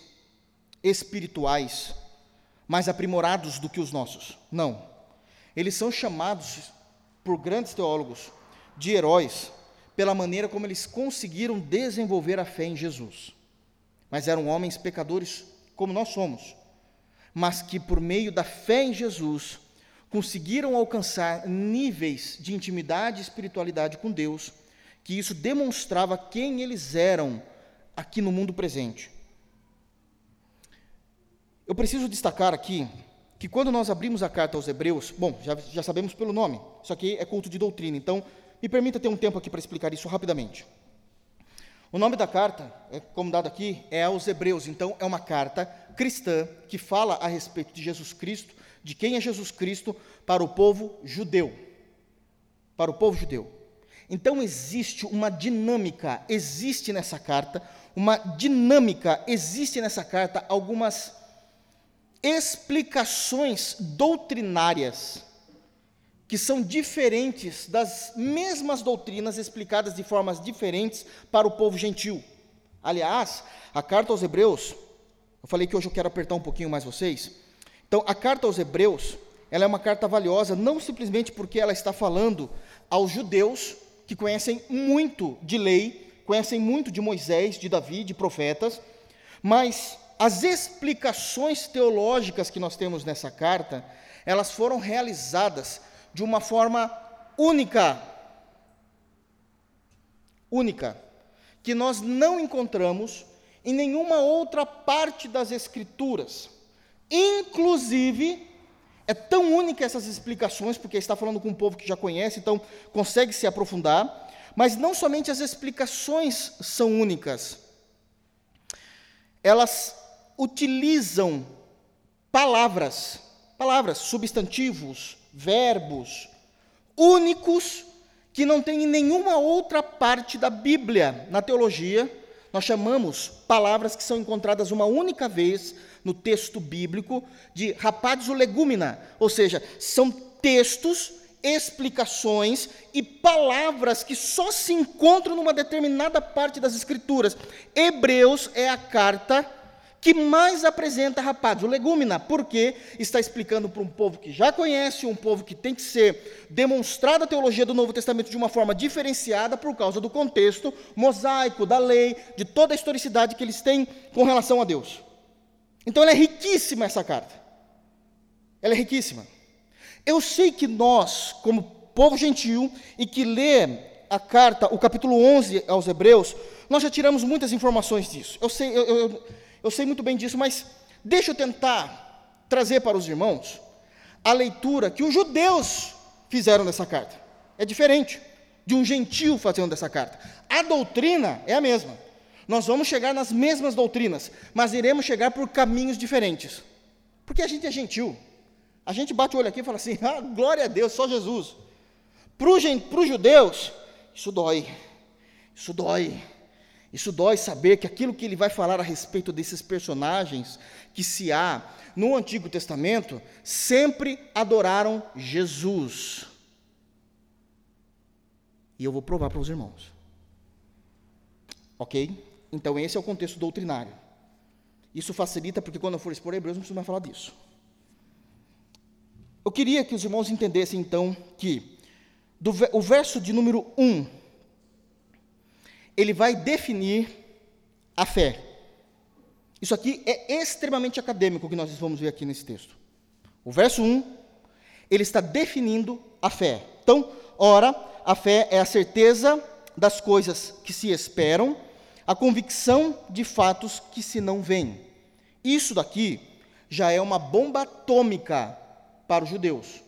espirituais mais aprimorados do que os nossos. Não. Eles são chamados por grandes teólogos de heróis pela maneira como eles conseguiram desenvolver a fé em Jesus. Mas eram homens pecadores como nós somos, mas que por meio da fé em Jesus conseguiram alcançar níveis de intimidade e espiritualidade com Deus, que isso demonstrava quem eles eram aqui no mundo presente. Eu preciso destacar aqui que quando nós abrimos a carta aos Hebreus, bom, já, já sabemos pelo nome, isso aqui é culto de doutrina, então me permita ter um tempo aqui para explicar isso rapidamente. O nome da carta, é, como dado aqui, é aos Hebreus, então é uma carta cristã que fala a respeito de Jesus Cristo, de quem é Jesus Cristo para o povo judeu. Para o povo judeu. Então existe uma dinâmica, existe nessa carta, uma dinâmica, existe nessa carta algumas explicações doutrinárias que são diferentes das mesmas doutrinas explicadas de formas diferentes para o povo gentil. Aliás, a carta aos Hebreus, eu falei que hoje eu quero apertar um pouquinho mais vocês. Então, a carta aos Hebreus, ela é uma carta valiosa não simplesmente porque ela está falando aos judeus que conhecem muito de lei, conhecem muito de Moisés, de Davi, de profetas, mas as explicações teológicas que nós temos nessa carta, elas foram realizadas de uma forma única. Única. Que nós não encontramos em nenhuma outra parte das Escrituras. Inclusive, é tão única essas explicações, porque está falando com um povo que já conhece, então consegue se aprofundar. Mas não somente as explicações são únicas, elas utilizam palavras, palavras, substantivos, verbos, únicos, que não tem em nenhuma outra parte da Bíblia, na teologia, nós chamamos palavras que são encontradas uma única vez no texto bíblico de rapadio legumina, ou seja, são textos, explicações e palavras que só se encontram numa determinada parte das Escrituras. Hebreus é a carta que mais apresenta rapaz, o legúmina, porque está explicando para um povo que já conhece, um povo que tem que ser demonstrada a teologia do Novo Testamento de uma forma diferenciada por causa do contexto mosaico, da lei, de toda a historicidade que eles têm com relação a Deus. Então ela é riquíssima essa carta. Ela é riquíssima. Eu sei que nós, como povo gentil e que lê a carta, o capítulo 11 aos Hebreus, nós já tiramos muitas informações disso. Eu sei, eu, eu, eu sei muito bem disso, mas deixa eu tentar trazer para os irmãos a leitura que os judeus fizeram dessa carta. É diferente de um gentil fazendo dessa carta. A doutrina é a mesma. Nós vamos chegar nas mesmas doutrinas, mas iremos chegar por caminhos diferentes. Porque a gente é gentil. A gente bate o olho aqui e fala assim: ah, glória a Deus, só Jesus. Para os judeus, isso dói. Isso dói. Isso dói saber que aquilo que ele vai falar a respeito desses personagens que se há no Antigo Testamento sempre adoraram Jesus. E eu vou provar para os irmãos. Ok? Então, esse é o contexto doutrinário. Isso facilita, porque quando eu for expor Hebreus, não preciso mais falar disso. Eu queria que os irmãos entendessem, então, que do, o verso de número 1 ele vai definir a fé. Isso aqui é extremamente acadêmico que nós vamos ver aqui nesse texto. O verso 1, ele está definindo a fé. Então, ora, a fé é a certeza das coisas que se esperam, a convicção de fatos que se não veem. Isso daqui já é uma bomba atômica para os judeus.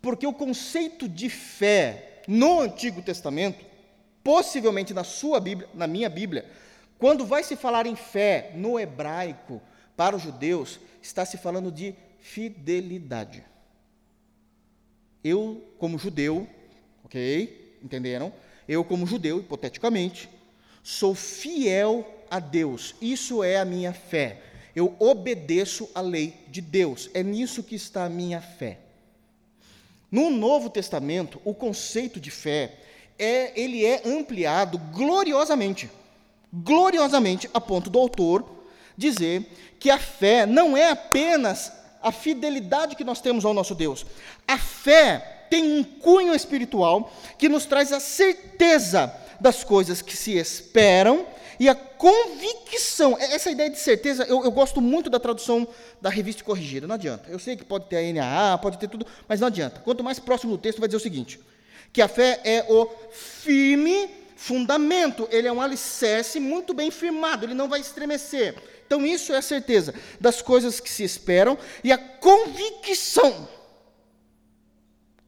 Porque o conceito de fé no Antigo Testamento possivelmente na sua Bíblia, na minha Bíblia, quando vai se falar em fé no hebraico para os judeus, está se falando de fidelidade. Eu, como judeu, ok? Entenderam? Eu, como judeu, hipoteticamente, sou fiel a Deus. Isso é a minha fé. Eu obedeço a lei de Deus. É nisso que está a minha fé. No Novo Testamento, o conceito de fé é, ele é ampliado gloriosamente. Gloriosamente, a ponto do autor dizer que a fé não é apenas a fidelidade que nós temos ao nosso Deus. A fé tem um cunho espiritual que nos traz a certeza das coisas que se esperam e a convicção. Essa ideia de certeza, eu, eu, gosto muito da tradução da revista corrigida, não adianta. Eu sei que pode ter a NAA, pode ter tudo, mas não adianta. Quanto mais próximo do texto, vai dizer o seguinte: que a fé é o firme fundamento, ele é um alicerce muito bem firmado, ele não vai estremecer. Então, isso é a certeza das coisas que se esperam e a convicção,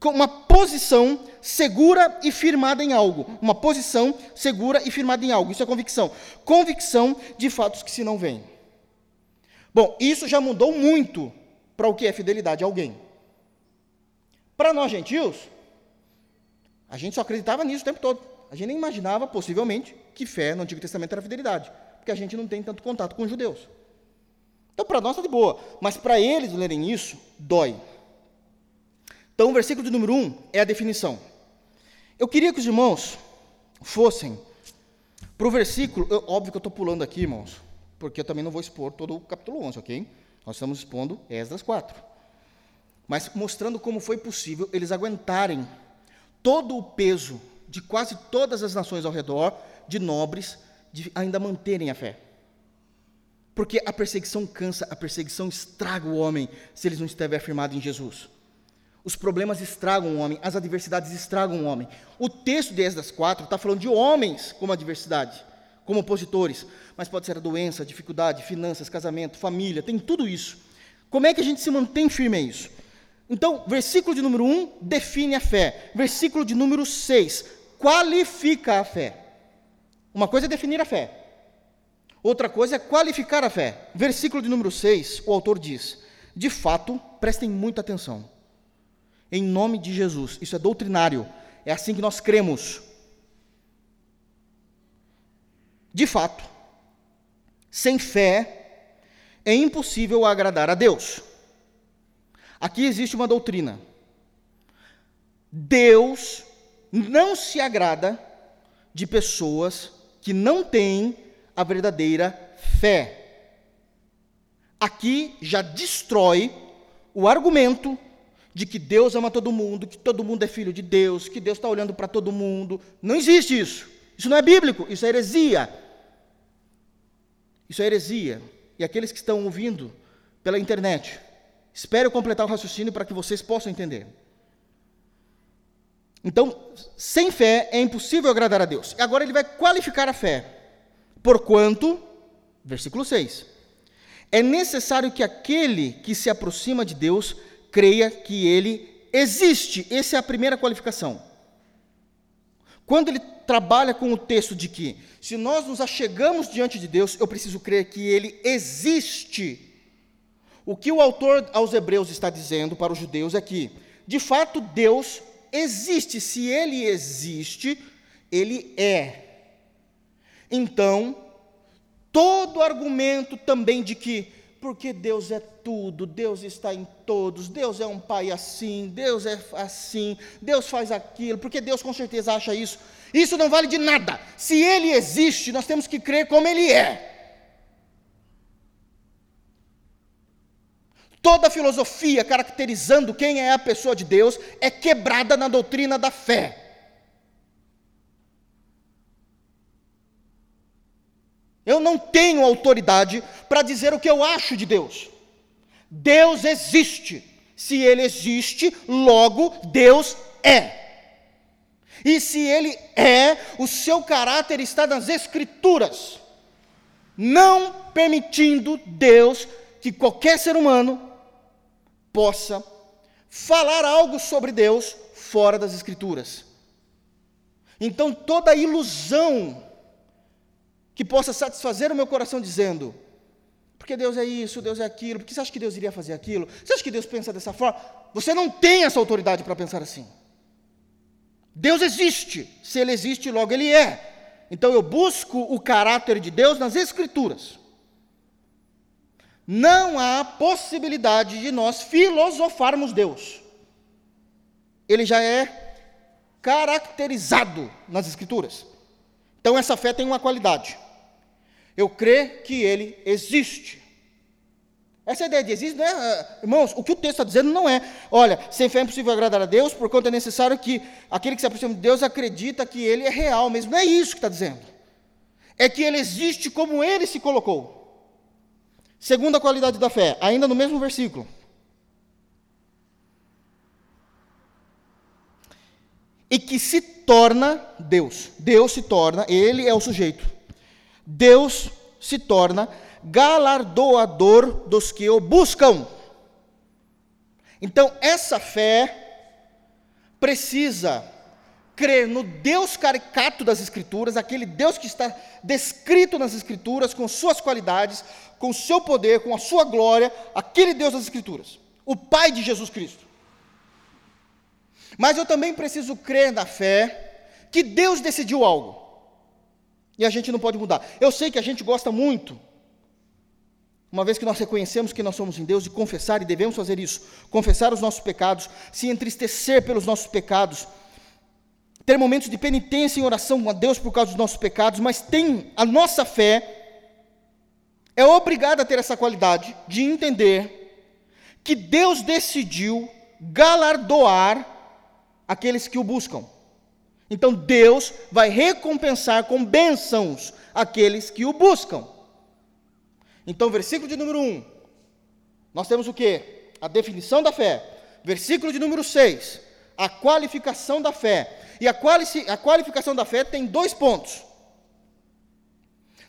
uma posição segura e firmada em algo. Uma posição segura e firmada em algo. Isso é convicção. Convicção de fatos que se não veem. Bom, isso já mudou muito para o que é fidelidade a alguém. Para nós gentios, a gente só acreditava nisso o tempo todo. A gente nem imaginava, possivelmente, que fé no Antigo Testamento era fidelidade, porque a gente não tem tanto contato com os judeus. Então, para nós está de boa, mas para eles lerem isso, dói. Então, o versículo de número 1 é a definição. Eu queria que os irmãos fossem para o versículo, eu, óbvio que eu estou pulando aqui, irmãos, porque eu também não vou expor todo o capítulo 11, ok? Nós estamos expondo Esdras 4. Mas mostrando como foi possível eles aguentarem todo o peso de quase todas as nações ao redor, de nobres, de ainda manterem a fé. Porque a perseguição cansa, a perseguição estraga o homem se ele não estiver afirmado em Jesus. Os problemas estragam o homem, as adversidades estragam o homem. O texto de Esdras 4 está falando de homens como adversidade, como opositores, mas pode ser a doença, a dificuldade, finanças, casamento, família, tem tudo isso. Como é que a gente se mantém firme a isso? Então, versículo de número 1 define a fé. Versículo de número 6 qualifica a fé. Uma coisa é definir a fé. Outra coisa é qualificar a fé. Versículo de número 6, o autor diz: De fato, prestem muita atenção. Em nome de Jesus. Isso é doutrinário. É assim que nós cremos. De fato, sem fé é impossível agradar a Deus. Aqui existe uma doutrina. Deus não se agrada de pessoas que não têm a verdadeira fé. Aqui já destrói o argumento de que Deus ama todo mundo, que todo mundo é filho de Deus, que Deus está olhando para todo mundo. Não existe isso. Isso não é bíblico, isso é heresia. Isso é heresia. E aqueles que estão ouvindo pela internet, espero completar o raciocínio para que vocês possam entender. Então, sem fé é impossível agradar a Deus. Agora ele vai qualificar a fé. Porquanto, versículo 6, é necessário que aquele que se aproxima de Deus creia que ele existe. Essa é a primeira qualificação. Quando ele trabalha com o texto de que, se nós nos achegamos diante de Deus, eu preciso crer que ele existe. O que o autor aos Hebreus está dizendo para os judeus é que, de fato, Deus existe. Se ele existe, ele é. Então, todo argumento também de que, porque Deus é tudo, Deus está em todos, Deus é um pai assim, Deus é assim, Deus faz aquilo, porque Deus com certeza acha isso. Isso não vale de nada. Se ele existe, nós temos que crer como ele é. Toda filosofia caracterizando quem é a pessoa de Deus é quebrada na doutrina da fé. Eu não tenho autoridade para dizer o que eu acho de Deus. Deus existe. Se Ele existe, logo Deus é. E se Ele é, o seu caráter está nas Escrituras, não permitindo Deus que qualquer ser humano possa falar algo sobre Deus fora das Escrituras. Então, toda ilusão que possa satisfazer o meu coração dizendo, porque Deus é isso, Deus é aquilo, porque você acha que Deus iria fazer aquilo? Você acha que Deus pensa dessa forma? Você não tem essa autoridade para pensar assim. Deus existe. Se Ele existe, logo Ele é. Então eu busco o caráter de Deus nas Escrituras. Não há possibilidade de nós filosofarmos Deus. Ele já é caracterizado nas Escrituras. Então essa fé tem uma qualidade. Eu creio que ele existe. Essa ideia de existe, não é, ah, irmãos, o que o texto está dizendo não é, olha, sem fé é impossível agradar a Deus, por conta é necessário que aquele que se aproxima de Deus acredita que ele é real mesmo. Não é isso que está dizendo. É que ele existe como ele se colocou. Segunda qualidade da fé, ainda no mesmo versículo. E que se torna Deus. Deus se torna, ele é o sujeito. Deus se torna galardoador dos que o buscam. Então, essa fé precisa crer no Deus caricato das Escrituras, aquele Deus que está descrito nas Escrituras, com suas qualidades, com seu poder, com a sua glória, aquele Deus das Escrituras, o Pai de Jesus Cristo. Mas eu também preciso crer na fé que Deus decidiu algo. E a gente não pode mudar. Eu sei que a gente gosta muito, uma vez que nós reconhecemos que nós somos em Deus, de confessar, e devemos fazer isso, confessar os nossos pecados, se entristecer pelos nossos pecados, ter momentos de penitência em oração a Deus por causa dos nossos pecados, mas tem a nossa fé é obrigada a ter essa qualidade de entender que Deus decidiu galardoar aqueles que o buscam. Então Deus vai recompensar com bênçãos aqueles que o buscam. Então, versículo de número 1, nós temos o que? A definição da fé. Versículo de número 6, a qualificação da fé. E a, quali a qualificação da fé tem dois pontos.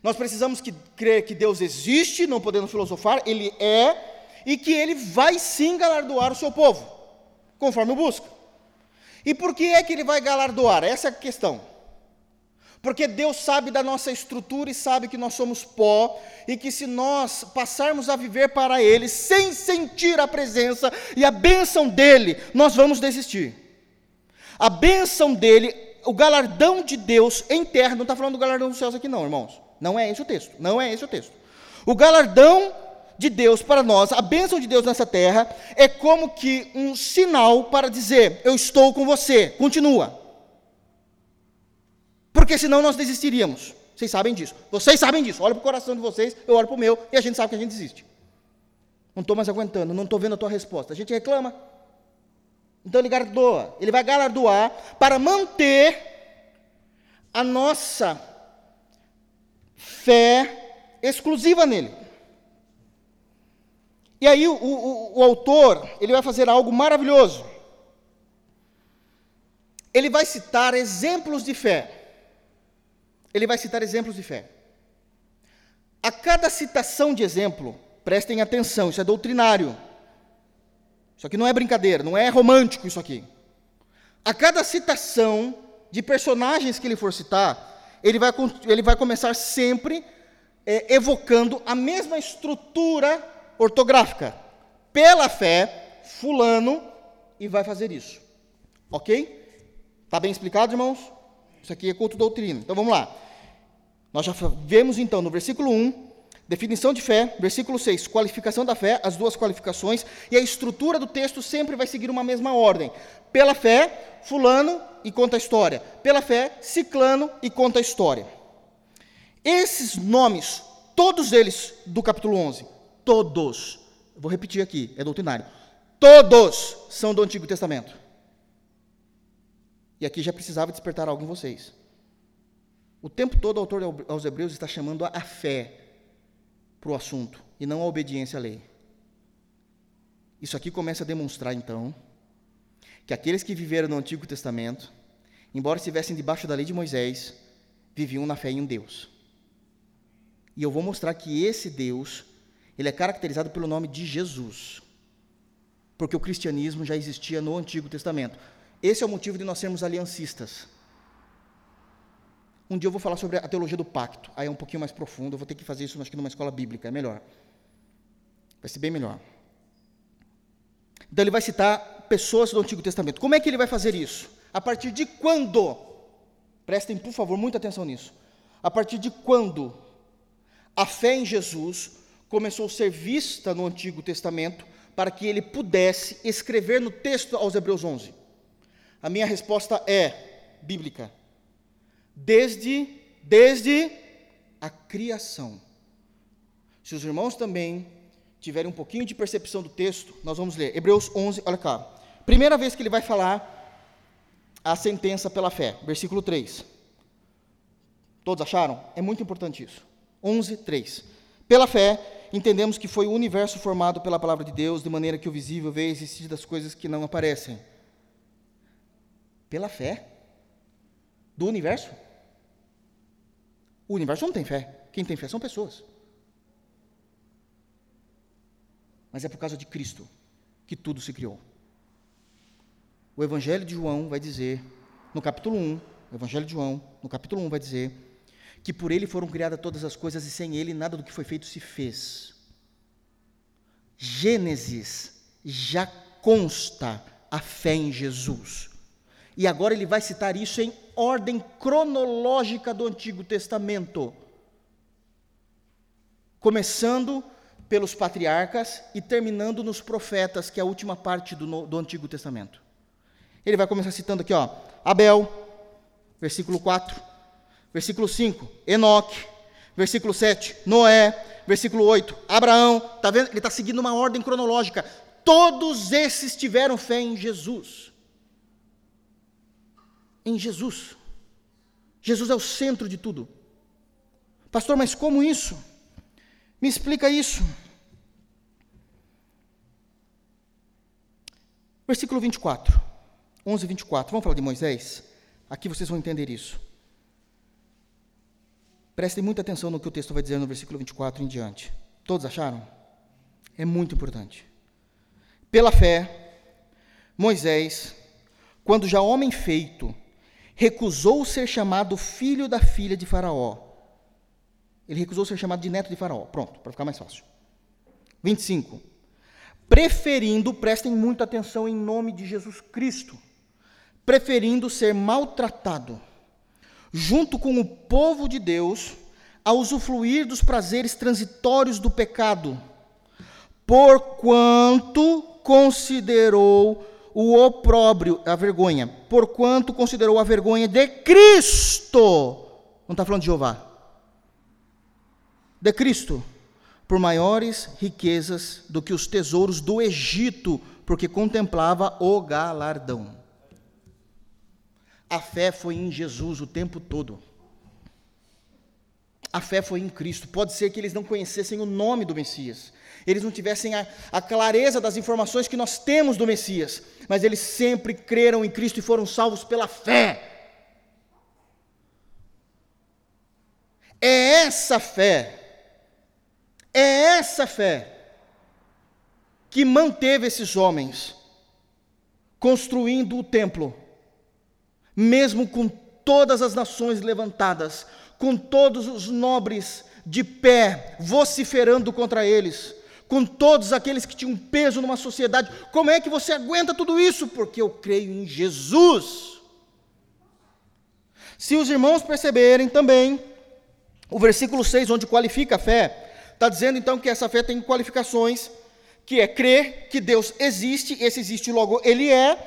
Nós precisamos que, crer que Deus existe, não podemos filosofar, Ele é, e que Ele vai sim galardoar o seu povo, conforme o busca. E por que é que Ele vai galardoar? Essa é a questão. Porque Deus sabe da nossa estrutura e sabe que nós somos pó, e que se nós passarmos a viver para Ele sem sentir a presença e a bênção dEle, nós vamos desistir. A bênção dEle, o galardão de Deus em terra, não está falando do galardão dos céus aqui, não, irmãos. Não é esse o texto. Não é esse o texto. O galardão de Deus para nós, a bênção de Deus nessa terra, é como que um sinal para dizer: Eu estou com você, continua. Porque senão nós desistiríamos. Vocês sabem disso. Vocês sabem disso. Olha para o coração de vocês, eu olho para o meu, e a gente sabe que a gente desiste. Não estou mais aguentando, não estou vendo a tua resposta. A gente reclama. Então ele galardoa, ele vai galardoar para manter a nossa fé exclusiva nele. E aí o, o, o, autor, ele vai fazer algo maravilhoso. Ele vai citar exemplos de fé. Ele vai citar exemplos de fé. A cada citação de exemplo, prestem atenção, isso é doutrinário. Isso aqui não é brincadeira, não é romântico isso aqui. A cada citação de personagens que ele for citar, ele vai, ele vai começar sempre é, evocando a mesma estrutura ortográfica. Pela fé, fulano, e vai fazer isso. Ok? Está bem explicado, irmãos? Isso aqui é culto doutrina. Então vamos lá. Nós já vemos então no versículo 1, definição de fé, versículo 6, qualificação da fé, as duas qualificações, e a estrutura do texto sempre vai seguir uma mesma ordem. Pela fé, fulano e conta a história. Pela fé, ciclano e conta a história. Esses nomes, todos eles do capítulo 11, todos, vou repetir aqui, é doutrinário, todos são do Antigo Testamento. E aqui já precisava despertar algo em vocês. O tempo todo o autor aos Hebreus está chamando a fé para o assunto e não a obediência à lei. Isso aqui começa a demonstrar, então, que aqueles que viveram no Antigo Testamento, embora estivessem debaixo da lei de Moisés, viviam na fé em um Deus. E eu vou mostrar que esse Deus ele é caracterizado pelo nome de Jesus. Porque o cristianismo já existia no Antigo Testamento. Esse é o motivo de nós sermos aliancistas. Um dia eu vou falar sobre a teologia do pacto. Aí é um pouquinho mais profundo. Eu vou ter que fazer isso, acho que numa escola bíblica. É melhor. Vai ser bem melhor. Então ele vai citar pessoas do Antigo Testamento. Como é que ele vai fazer isso? A partir de quando? Prestem, por favor, muita atenção nisso. A partir de quando a fé em Jesus começou a ser vista no Antigo Testamento para que ele pudesse escrever no texto aos Hebreus 11? A minha resposta é bíblica. Desde desde a criação. Se os irmãos também tiverem um pouquinho de percepção do texto, nós vamos ler Hebreus 11, olha cá. Primeira vez que ele vai falar a sentença pela fé, versículo 3. Todos acharam? É muito importante isso. 11, 3. Pela fé, entendemos que foi o universo formado pela palavra de Deus, de maneira que o visível veio existir das coisas que não aparecem. Pela fé? Do universo? O universo não tem fé. Quem tem fé são pessoas. Mas é por causa de Cristo que tudo se criou. O Evangelho de João vai dizer, no capítulo 1, o Evangelho de João, no capítulo 1, vai dizer que por ele foram criadas todas as coisas e sem ele nada do que foi feito se fez. Gênesis já consta a fé em Jesus. E agora ele vai citar isso em ordem cronológica do Antigo Testamento. Começando pelos patriarcas e terminando nos profetas, que é a última parte do, do Antigo Testamento. Ele vai começar citando aqui, ó, Abel, versículo 4 Versículo 5, Enoque. Versículo 7, Noé. Versículo 8, Abraão. Está vendo? Ele está seguindo uma ordem cronológica. Todos esses tiveram fé em Jesus. Em Jesus. Jesus é o centro de tudo. Pastor, mas como isso? Me explica isso. Versículo 24. 11, 24. Vamos falar de Moisés? Aqui vocês vão entender isso. Prestem muita atenção no que o texto vai dizer no versículo 24 em diante. Todos acharam? É muito importante. Pela fé, Moisés, quando já homem feito, recusou ser chamado filho da filha de Faraó. Ele recusou ser chamado de neto de Faraó. Pronto, para ficar mais fácil. 25. Preferindo, prestem muita atenção em nome de Jesus Cristo, preferindo ser maltratado junto com o povo de Deus, a usufruir dos prazeres transitórios do pecado, porquanto considerou o opróbrio, a vergonha, porquanto considerou a vergonha de Cristo. Não está falando de Jeová. De Cristo. Por maiores riquezas do que os tesouros do Egito, porque contemplava o galardão. A fé foi em Jesus o tempo todo. A fé foi em Cristo. Pode ser que eles não conhecessem o nome do Messias, eles não tivessem a, a, clareza das informações que nós temos do Messias, mas eles sempre creram em Cristo e foram salvos pela fé. É essa fé, é essa fé que manteve esses homens construindo o templo, mesmo com todas as nações levantadas, com todos os nobres de pé, vociferando contra eles, com todos aqueles que tinham peso numa sociedade. Como é que você aguenta tudo isso? Porque eu creio em Jesus. Se os irmãos perceberem também, o versículo 6, onde qualifica a fé, está dizendo então que essa fé tem qualificações, que é crer que Deus existe, esse existe logo ele é,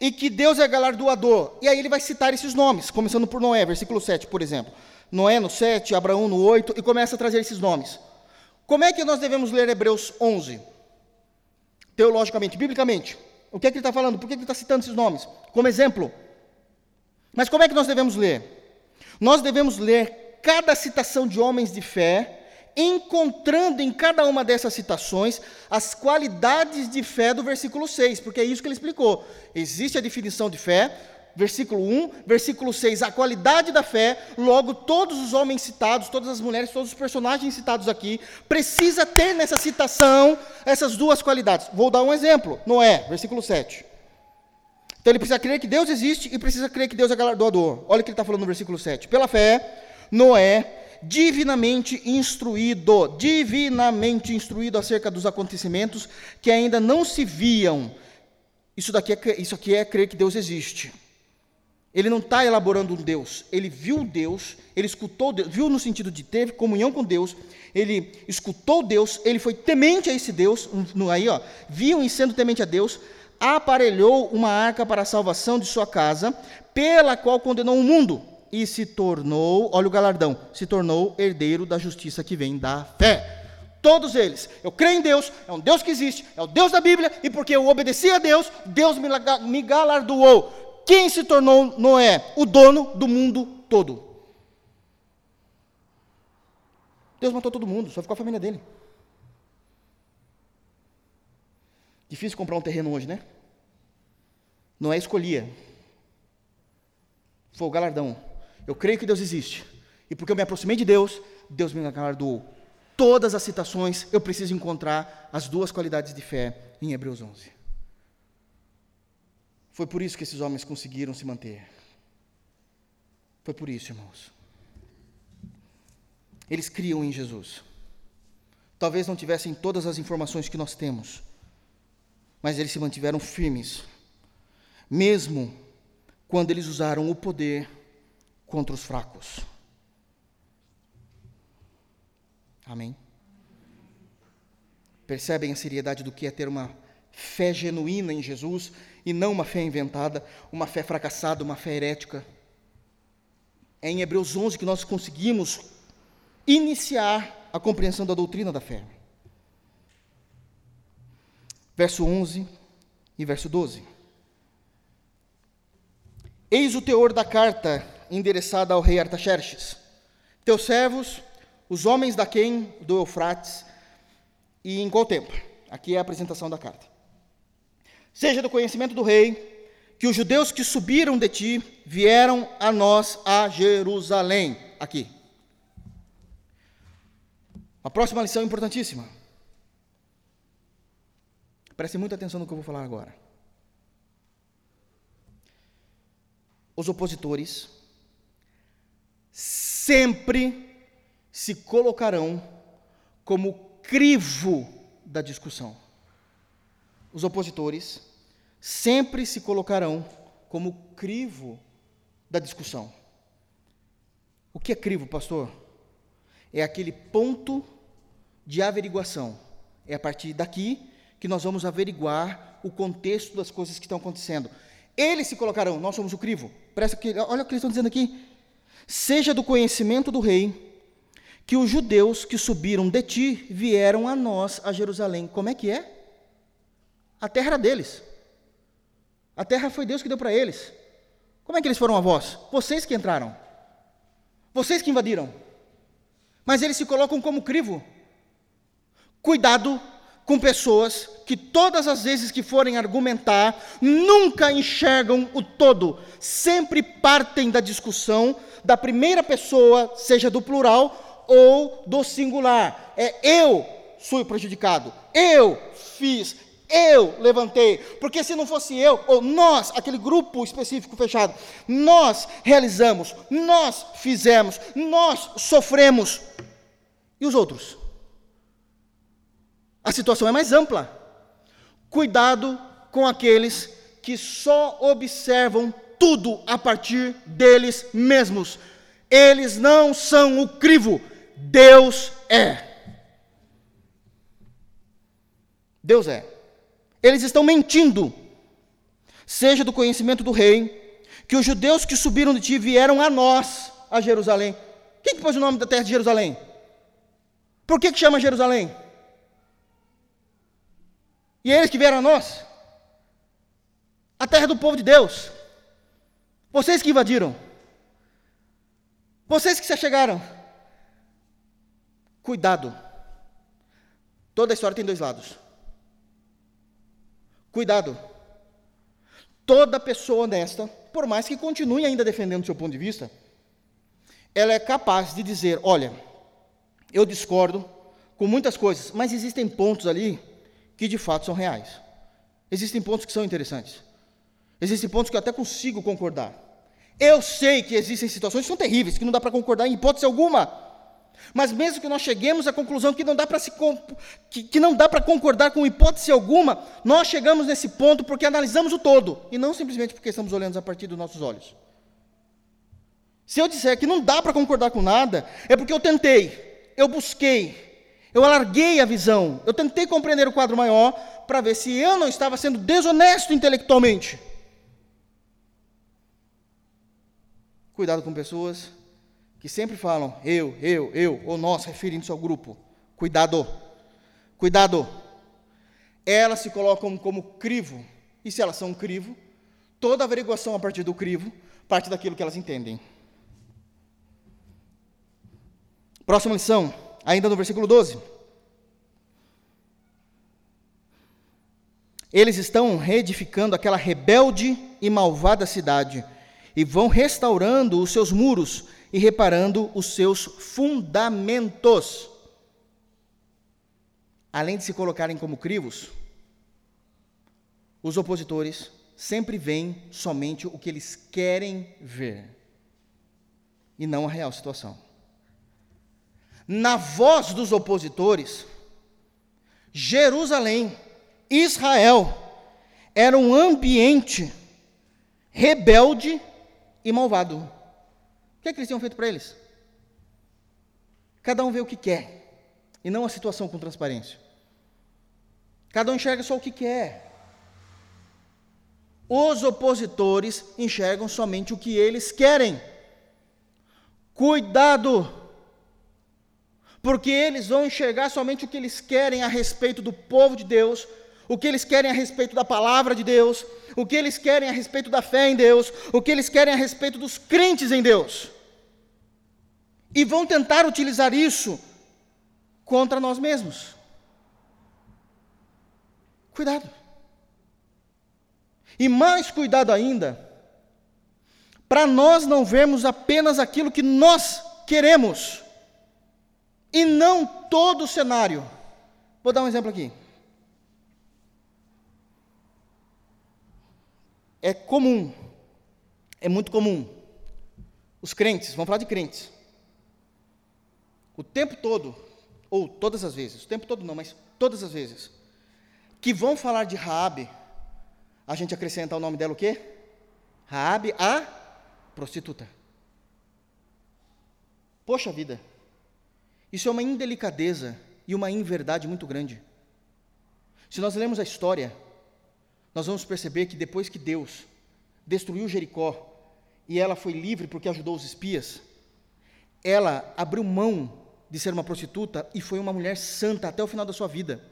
e que Deus é galardoador. E aí ele vai citar esses nomes, começando por Noé, versículo 7, por exemplo. Noé no 7, Abraão no 8, e começa a trazer esses nomes. Como é que nós devemos ler Hebreus 11? Teologicamente, biblicamente. O que é que ele está falando? Por que ele está citando esses nomes? Como exemplo. Mas como é que nós devemos ler? Nós devemos ler cada citação de homens de fé, encontrando em cada uma dessas citações as qualidades de fé do versículo 6, porque é isso que ele explicou. Existe a definição de fé, versículo 1, versículo 6, a qualidade da fé, logo todos os homens citados, todas as mulheres, todos os personagens citados aqui, precisa ter nessa citação essas duas qualidades. Vou dar um exemplo, Noé, versículo 7. Então ele precisa crer que Deus existe e precisa crer que Deus é galardoador. Olha o que ele está falando no versículo 7. Pela fé, Noé, divinamente instruído, divinamente instruído acerca dos acontecimentos que ainda não se viam. Isso, daqui é, isso aqui é crer que Deus existe. Ele não está elaborando um Deus. Ele viu Deus, ele escutou Deus, viu no sentido de ter comunhão com Deus, ele escutou Deus, ele foi temente a esse Deus, no, aí, ó, viu e sendo temente a Deus, aparelhou uma arca para a salvação de sua casa, pela qual condenou o mundo, e se tornou, olha o galardão, se tornou herdeiro da justiça que vem da fé. Todos eles. Eu creio em Deus, é um Deus que existe, é o Deus da Bíblia, e porque eu obedeci a Deus, Deus me galardoou. Quem se tornou Noé? O dono do mundo todo. Deus matou todo mundo, só ficou a família dele. Difícil comprar um terreno hoje, né? Noé escolhia. Foi o galardão. Eu creio que Deus existe. E porque eu me aproximei de Deus, Deus me galardoou. Todas as citações eu preciso encontrar as duas qualidades de fé em Hebreus 11. Foi por isso que esses homens conseguiram se manter. Foi por isso, irmãos. Eles criam em Jesus. Talvez não tivessem todas as informações que nós temos, mas eles se mantiveram firmes, mesmo quando eles usaram o poder contra os fracos. Amém? Percebem a seriedade do que é ter uma fé genuína em Jesus e não uma fé inventada, uma fé fracassada, uma fé herética. É em Hebreus 11 que nós conseguimos iniciar a compreensão da doutrina da fé. Verso 11 e verso 12. Eis o teor da carta endereçada ao rei Artaxerxes. Teus servos, os homens da quem do Eufrates, e em qual tempo? Aqui é a apresentação da carta. Seja do conhecimento do rei que os judeus que subiram de ti vieram a nós a Jerusalém. Aqui. A próxima lição é importantíssima. Preste muita atenção no que eu vou falar agora. Os opositores sempre se colocarão como crivo da discussão os opositores sempre se colocarão como crivo da discussão. O que é crivo, pastor? é aquele ponto de averiguação. É a partir daqui que nós vamos averiguar o contexto das coisas que estão acontecendo. Eles se colocarão, nós somos o crivo. Presta que, olha o que eles estão dizendo aqui. Seja do conhecimento do rei que os judeus que subiram de ti vieram a nós, a Jerusalém. Como é que é? A terra era deles. A terra foi Deus que deu para eles. Como é que eles foram a vós? Vocês que entraram. Vocês que invadiram. Mas eles se colocam como crivo. Cuidado com pessoas que todas as vezes que forem argumentar, nunca enxergam o todo, sempre partem da discussão da primeira pessoa, seja do plural ou do singular. É eu sou prejudicado, eu fiz, eu levantei, porque se não fosse eu, ou nós, aquele grupo específico fechado, nós realizamos, nós fizemos, nós sofremos. E os outros? A situação é mais ampla. Cuidado com aqueles que só observam tudo a partir deles mesmos. Eles não são o crivo, Deus é. Deus é. Eles estão mentindo. Seja do conhecimento do rei, que os judeus que subiram de ti vieram a nós, a Jerusalém. Quem que pôs o nome da terra de Jerusalém? Por que, que chama Jerusalém? E eles que vieram a nós? A terra do povo de Deus. Vocês que invadiram. Vocês que se achegaram. Cuidado. Toda a história tem dois lados. Cuidado. Toda pessoa honesta, por mais que continue ainda defendendo o seu ponto de vista, ela é capaz de dizer: olha, eu discordo com muitas coisas, mas existem pontos ali que de fato são reais. Existem pontos que são interessantes. Existem pontos que eu até consigo concordar. Eu sei que existem situações que são terríveis, que não dá para concordar em hipótese alguma. Mas mesmo que nós cheguemos à conclusão que não dá para se que, que não dá para concordar com hipótese alguma, nós chegamos nesse ponto porque analisamos o todo e não simplesmente porque estamos olhando a partir dos nossos olhos. Se eu disser que não dá para concordar com nada, é porque eu tentei, eu busquei, eu alarguei a visão, eu tentei compreender o quadro maior para ver se eu não estava sendo desonesto intelectualmente. Cuidado com pessoas que sempre falam eu, eu, eu, ou nós, referindo-se ao grupo. Cuidado, cuidado. Elas se colocam como crivo, e se elas são um crivo, toda averiguação a partir do crivo parte daquilo que elas entendem. Próxima lição ainda no versículo 12. Eles estão reedificando aquela rebelde e malvada cidade e vão restaurando os seus muros e reparando os seus fundamentos. Além de se colocarem como crivos, os opositores sempre veem somente o que eles querem ver e não a real situação na voz dos opositores, Jerusalém, Israel, era um ambiente rebelde e malvado. O que, é que eles tinham feito para eles? Cada um vê o que quer, e não a situação com transparência. Cada um enxerga só o que quer. Os opositores enxergam somente o que eles querem. Cuidado! porque eles vão enxergar somente o que eles querem a respeito do povo de Deus, o que eles querem a respeito da palavra de Deus, o que eles querem a respeito da fé em Deus, o que eles querem a respeito dos crentes em Deus. E vão tentar utilizar isso contra nós mesmos. Cuidado. E mais cuidado ainda, para nós não vermos apenas aquilo que nós queremos, e não todo o cenário. Vou dar um exemplo aqui. É comum, é muito comum, os crentes, vamos falar de crentes, o tempo todo, ou todas as vezes, o tempo todo não, mas todas as vezes, que vão falar de Raabe, a gente acrescenta o nome dela o quê? Raabe, a prostituta. Poxa vida, Isso é uma indelicadeza e uma inverdade muito grande. Se nós lemos a história, nós vamos perceber que depois que Deus destruiu Jericó e ela foi livre porque ajudou os espias, ela abriu mão de ser uma prostituta e foi uma mulher santa até o final da sua vida.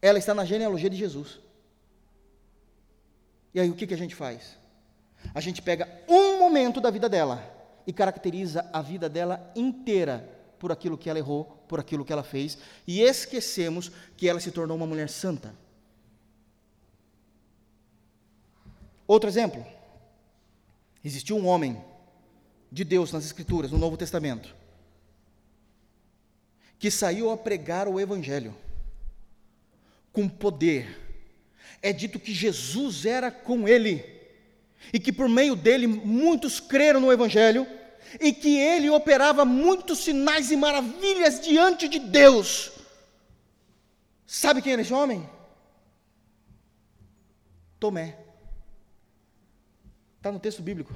Ela está na genealogia de Jesus. E aí o que, que a gente faz? A gente pega um momento da vida dela e caracteriza a vida dela inteira por aquilo que ela errou, por aquilo que ela fez, e esquecemos que ela se tornou uma mulher santa. Outro exemplo. Existiu um homem de Deus nas Escrituras, no Novo Testamento, que saiu a pregar o Evangelho com poder. É dito que Jesus era com ele e que por meio dele muitos creram no Evangelho e que ele operava muitos sinais e maravilhas diante de Deus. Sabe quem era esse homem? Tomé. Está no texto bíblico.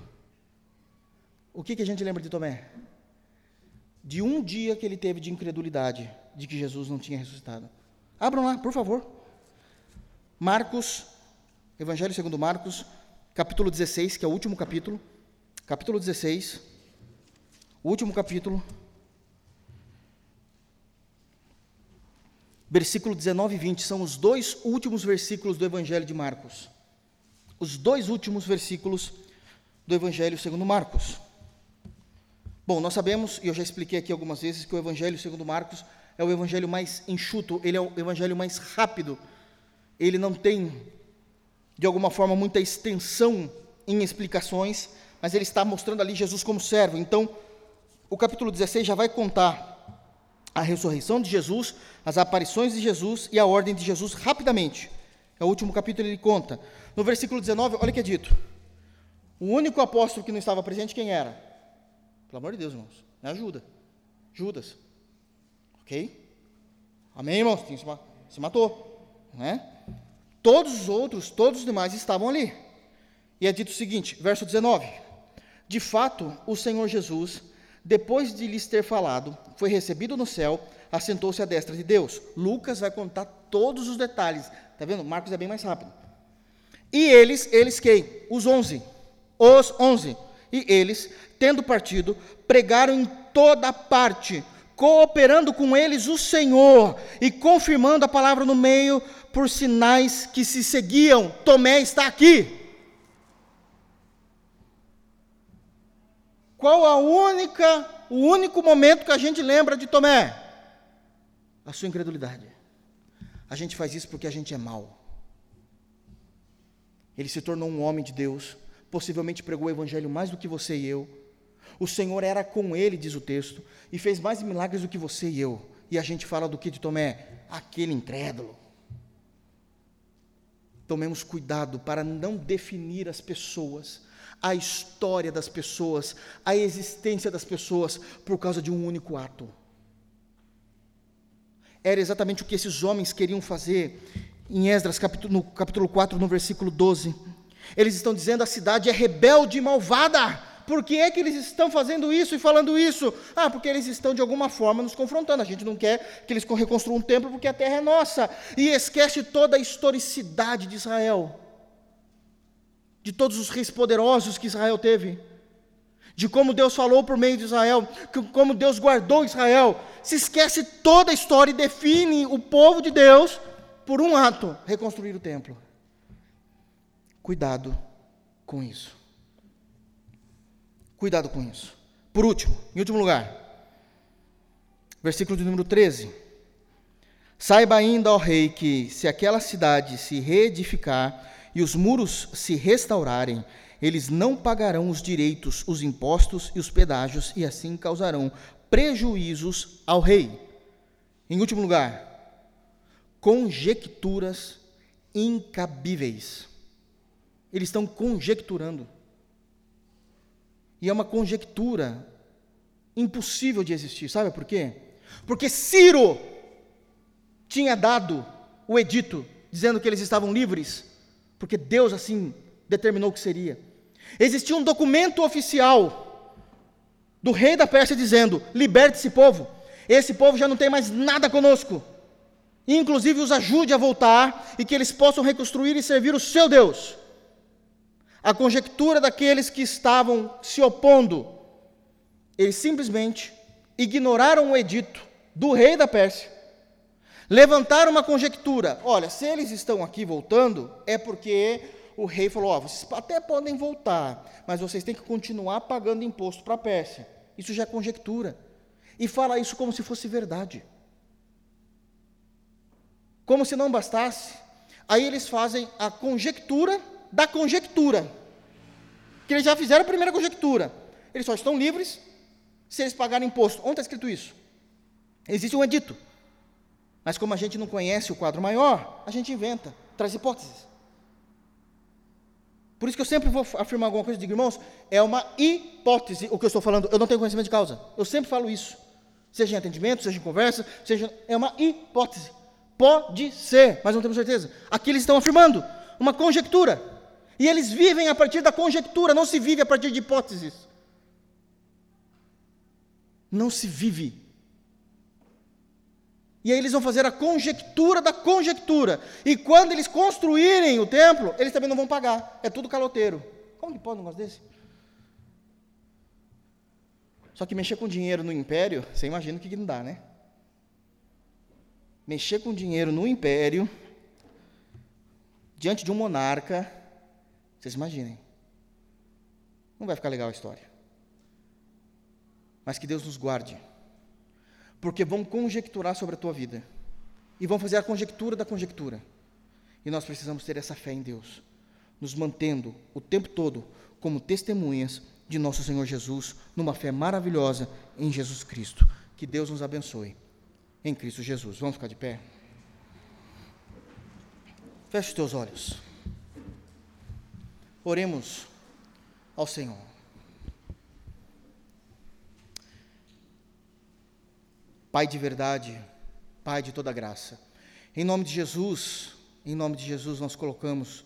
O que, que a gente lembra de Tomé? De um dia que ele teve de incredulidade de que Jesus não tinha ressuscitado. Abram lá, por favor. Marcos, Evangelho segundo Marcos, capítulo 16, que é o último capítulo. Capítulo 16, o último capítulo. Versículo 19 e 20 são os dois últimos versículos do Evangelho de Marcos. Os dois últimos versículos do Evangelho segundo Marcos. Bom, nós sabemos, e eu já expliquei aqui algumas vezes, que o Evangelho segundo Marcos é o evangelho mais enxuto, ele é o evangelho mais rápido. Ele não tem, de alguma forma, muita extensão em explicações, mas ele está mostrando ali Jesus como servo. Então, o capítulo 16 já vai contar a ressurreição de Jesus, as aparições de Jesus e a ordem de Jesus rapidamente. É o último capítulo ele conta. No versículo 19, olha o que é dito. O único apóstolo que não estava presente, quem era? Pelo amor de Deus, irmãos, me ajuda. Judas. Ok? Amém, irmãos? Se matou. Né? Todos os outros, todos os demais estavam ali. E é dito o seguinte, verso 19: De fato, o Senhor Jesus, depois de lhes ter falado, foi recebido no céu, assentou-se à destra de Deus. Lucas vai contar todos os detalhes. Está vendo? Marcos é bem mais rápido. E eles, eles quem? Os onze. Os onze. E eles, tendo partido, pregaram em toda parte, cooperando com eles o Senhor e confirmando a palavra no meio por sinais que se seguiam. Tomé está aqui. Qual a única, o único momento que a gente lembra de Tomé? A sua incredulidade. A gente faz isso porque a gente é mau. Ele se tornou um homem de Deus, possivelmente pregou o evangelho mais do que você e eu. O Senhor era com ele, diz o texto, e fez mais milagres do que você e eu. E a gente fala do que de Tomé? Aquele incrédulo. Tomemos cuidado para não definir as pessoas, a história das pessoas, a existência das pessoas por causa de um único ato. Era exatamente o que esses homens queriam fazer em Esdras, no capítulo 4, no versículo 12. Eles estão dizendo a cidade é rebelde e malvada. Por que é que eles estão fazendo isso e falando isso? Ah, porque eles estão de alguma forma nos confrontando. A gente não quer que eles reconstruam um templo porque a terra é nossa. E esquece toda a historicidade de Israel. De todos os reis poderosos que Israel teve. De como Deus falou por meio de Israel, como Deus guardou Israel. Se esquece toda a história e define o povo de Deus por um ato reconstruir o templo. Cuidado com isso. Cuidado com isso. Por último, em último lugar, versículo de número 13. Saiba ainda, ó rei, que se aquela cidade se reedificar e os muros se restaurarem, eles não pagarão os direitos, os impostos e os pedágios, e assim causarão prejuízos ao rei. Em último lugar, conjecturas incabíveis. Eles estão conjecturando. E é uma conjectura impossível de existir. Sabe por quê? Porque Ciro tinha dado o edito dizendo que eles estavam livres, porque Deus assim determinou que seria. Existia um documento oficial do rei da Pérsia dizendo: liberte esse povo. esse povo já não tem mais nada conosco. Inclusive os ajude a voltar e que eles possam reconstruir e servir o seu Deus. A conjectura daqueles que estavam se opondo, eles simplesmente ignoraram o edito do rei da Pérsia, levantaram uma conjectura: olha, se eles estão aqui voltando, é porque o rei falou: ó, vocês até podem voltar, mas vocês têm que continuar pagando imposto para a Pérsia. Isso já é conjectura. E fala isso como se fosse verdade. Como se não bastasse, aí eles fazem a conjectura da conjectura. Que eles já fizeram a primeira conjectura. Eles só estão livres se eles pagarem imposto. Onde está escrito isso? Existe um edito. Mas como a gente não conhece o quadro maior, a gente inventa, traz hipóteses. Por isso que eu sempre vou afirmar alguma coisa, digo, irmãos, é uma hipótese o que eu estou falando, eu não tenho conhecimento de causa. Eu sempre falo isso. Seja em atendimento, seja em conversa, seja. É uma hipótese. Pode ser, mas não temos certeza. Aqui eles estão afirmando uma conjectura. E eles vivem a partir da conjectura, não se vive a partir de hipóteses. Não se vive. E aí eles vão fazer a conjectura da conjectura. E quando eles construírem o templo, eles também não vão pagar. É tudo caloteiro. Como que pode um negócio desse? Só que mexer com dinheiro no império, você imagina o que, que não dá, né? Mexer com dinheiro no império, diante de um monarca, vocês imaginem. Não vai ficar legal a história. Mas que Deus nos guarde. Porque vão conjecturar sobre a tua vida. E vão fazer a conjectura da conjectura. E nós precisamos ter essa fé em Deus, nos mantendo o tempo todo como testemunhas de nosso Senhor Jesus, numa fé maravilhosa em Jesus Cristo. Que Deus nos abençoe em Cristo Jesus. Vamos ficar de pé? Feche os teus olhos. Oremos ao Senhor. Pai de verdade, Pai de toda graça, em nome de Jesus, em nome de Jesus nós colocamos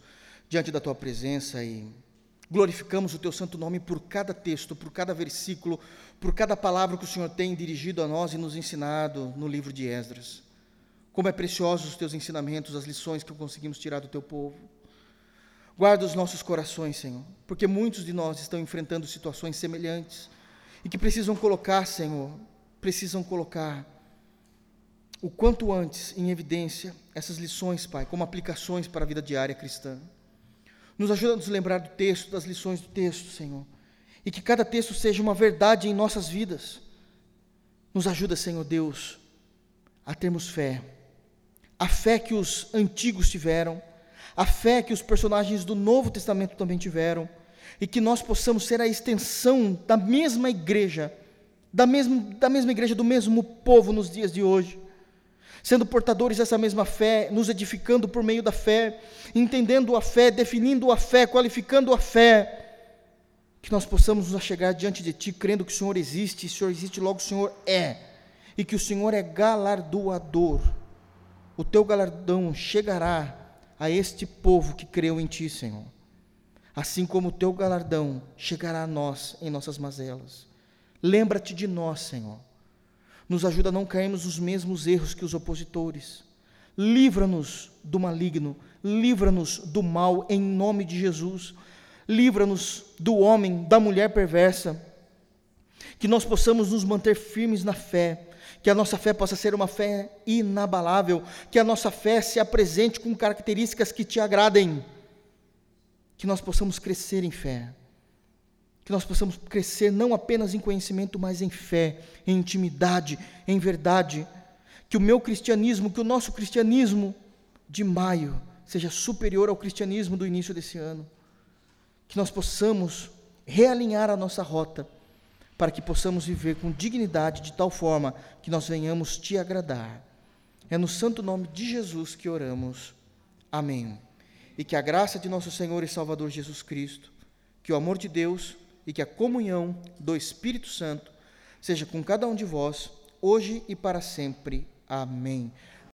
diante da tua presença e Glorificamos o teu santo nome por cada texto, por cada versículo, por cada palavra que o Senhor tem dirigido a nós e nos ensinado no livro de Esdras. Como é preciosos os teus ensinamentos, as lições que conseguimos tirar do teu povo. Guarda os nossos corações, Senhor, porque muitos de nós estão enfrentando situações semelhantes e que precisam colocar, Senhor, precisam colocar o quanto antes em evidência essas lições, Pai, como aplicações para a vida diária cristã. Nos ajuda a nos lembrar do texto, das lições do texto, Senhor. E que cada texto seja uma verdade em nossas vidas. Nos ajuda, Senhor Deus, a termos fé. A fé que os antigos tiveram, a fé que os personagens do Novo Testamento também tiveram, e que nós possamos ser a extensão da mesma igreja, da mesma, da mesma igreja, do mesmo povo nos dias de hoje sendo portadores dessa mesma fé, nos edificando por meio da fé, entendendo a fé, definindo a fé, qualificando a fé, que nós possamos nos chegar diante de Ti, crendo que o Senhor existe, e o Senhor existe, logo o Senhor é, e que o Senhor é galardoador. O Teu galardão chegará a este povo que creu em Ti, Senhor. Assim como o Teu galardão chegará a nós em nossas mazelas. Lembra-te de nós, Senhor nos ajuda a não cairmos nos mesmos erros que os opositores. Livra-nos do maligno, livra-nos do mal em nome de Jesus. Livra-nos do homem, da mulher perversa. Que nós possamos nos manter firmes na fé, que a nossa fé possa ser uma fé inabalável, que a nossa fé se apresente com características que te agradem, que nós possamos crescer em fé que nós possamos crescer não apenas em conhecimento, mas em fé, em intimidade, em verdade. Que o meu cristianismo, que o nosso cristianismo de maio seja superior ao cristianismo do início desse ano. Que nós possamos realinhar a nossa rota para que possamos viver com dignidade de tal forma que nós venhamos te agradar. É no santo nome de Jesus que oramos. Amém. E que a graça de nosso Senhor e Salvador Jesus Cristo, que o amor de Deus e que a comunhão do Espírito Santo seja com cada um de vós, hoje e para sempre. Amém.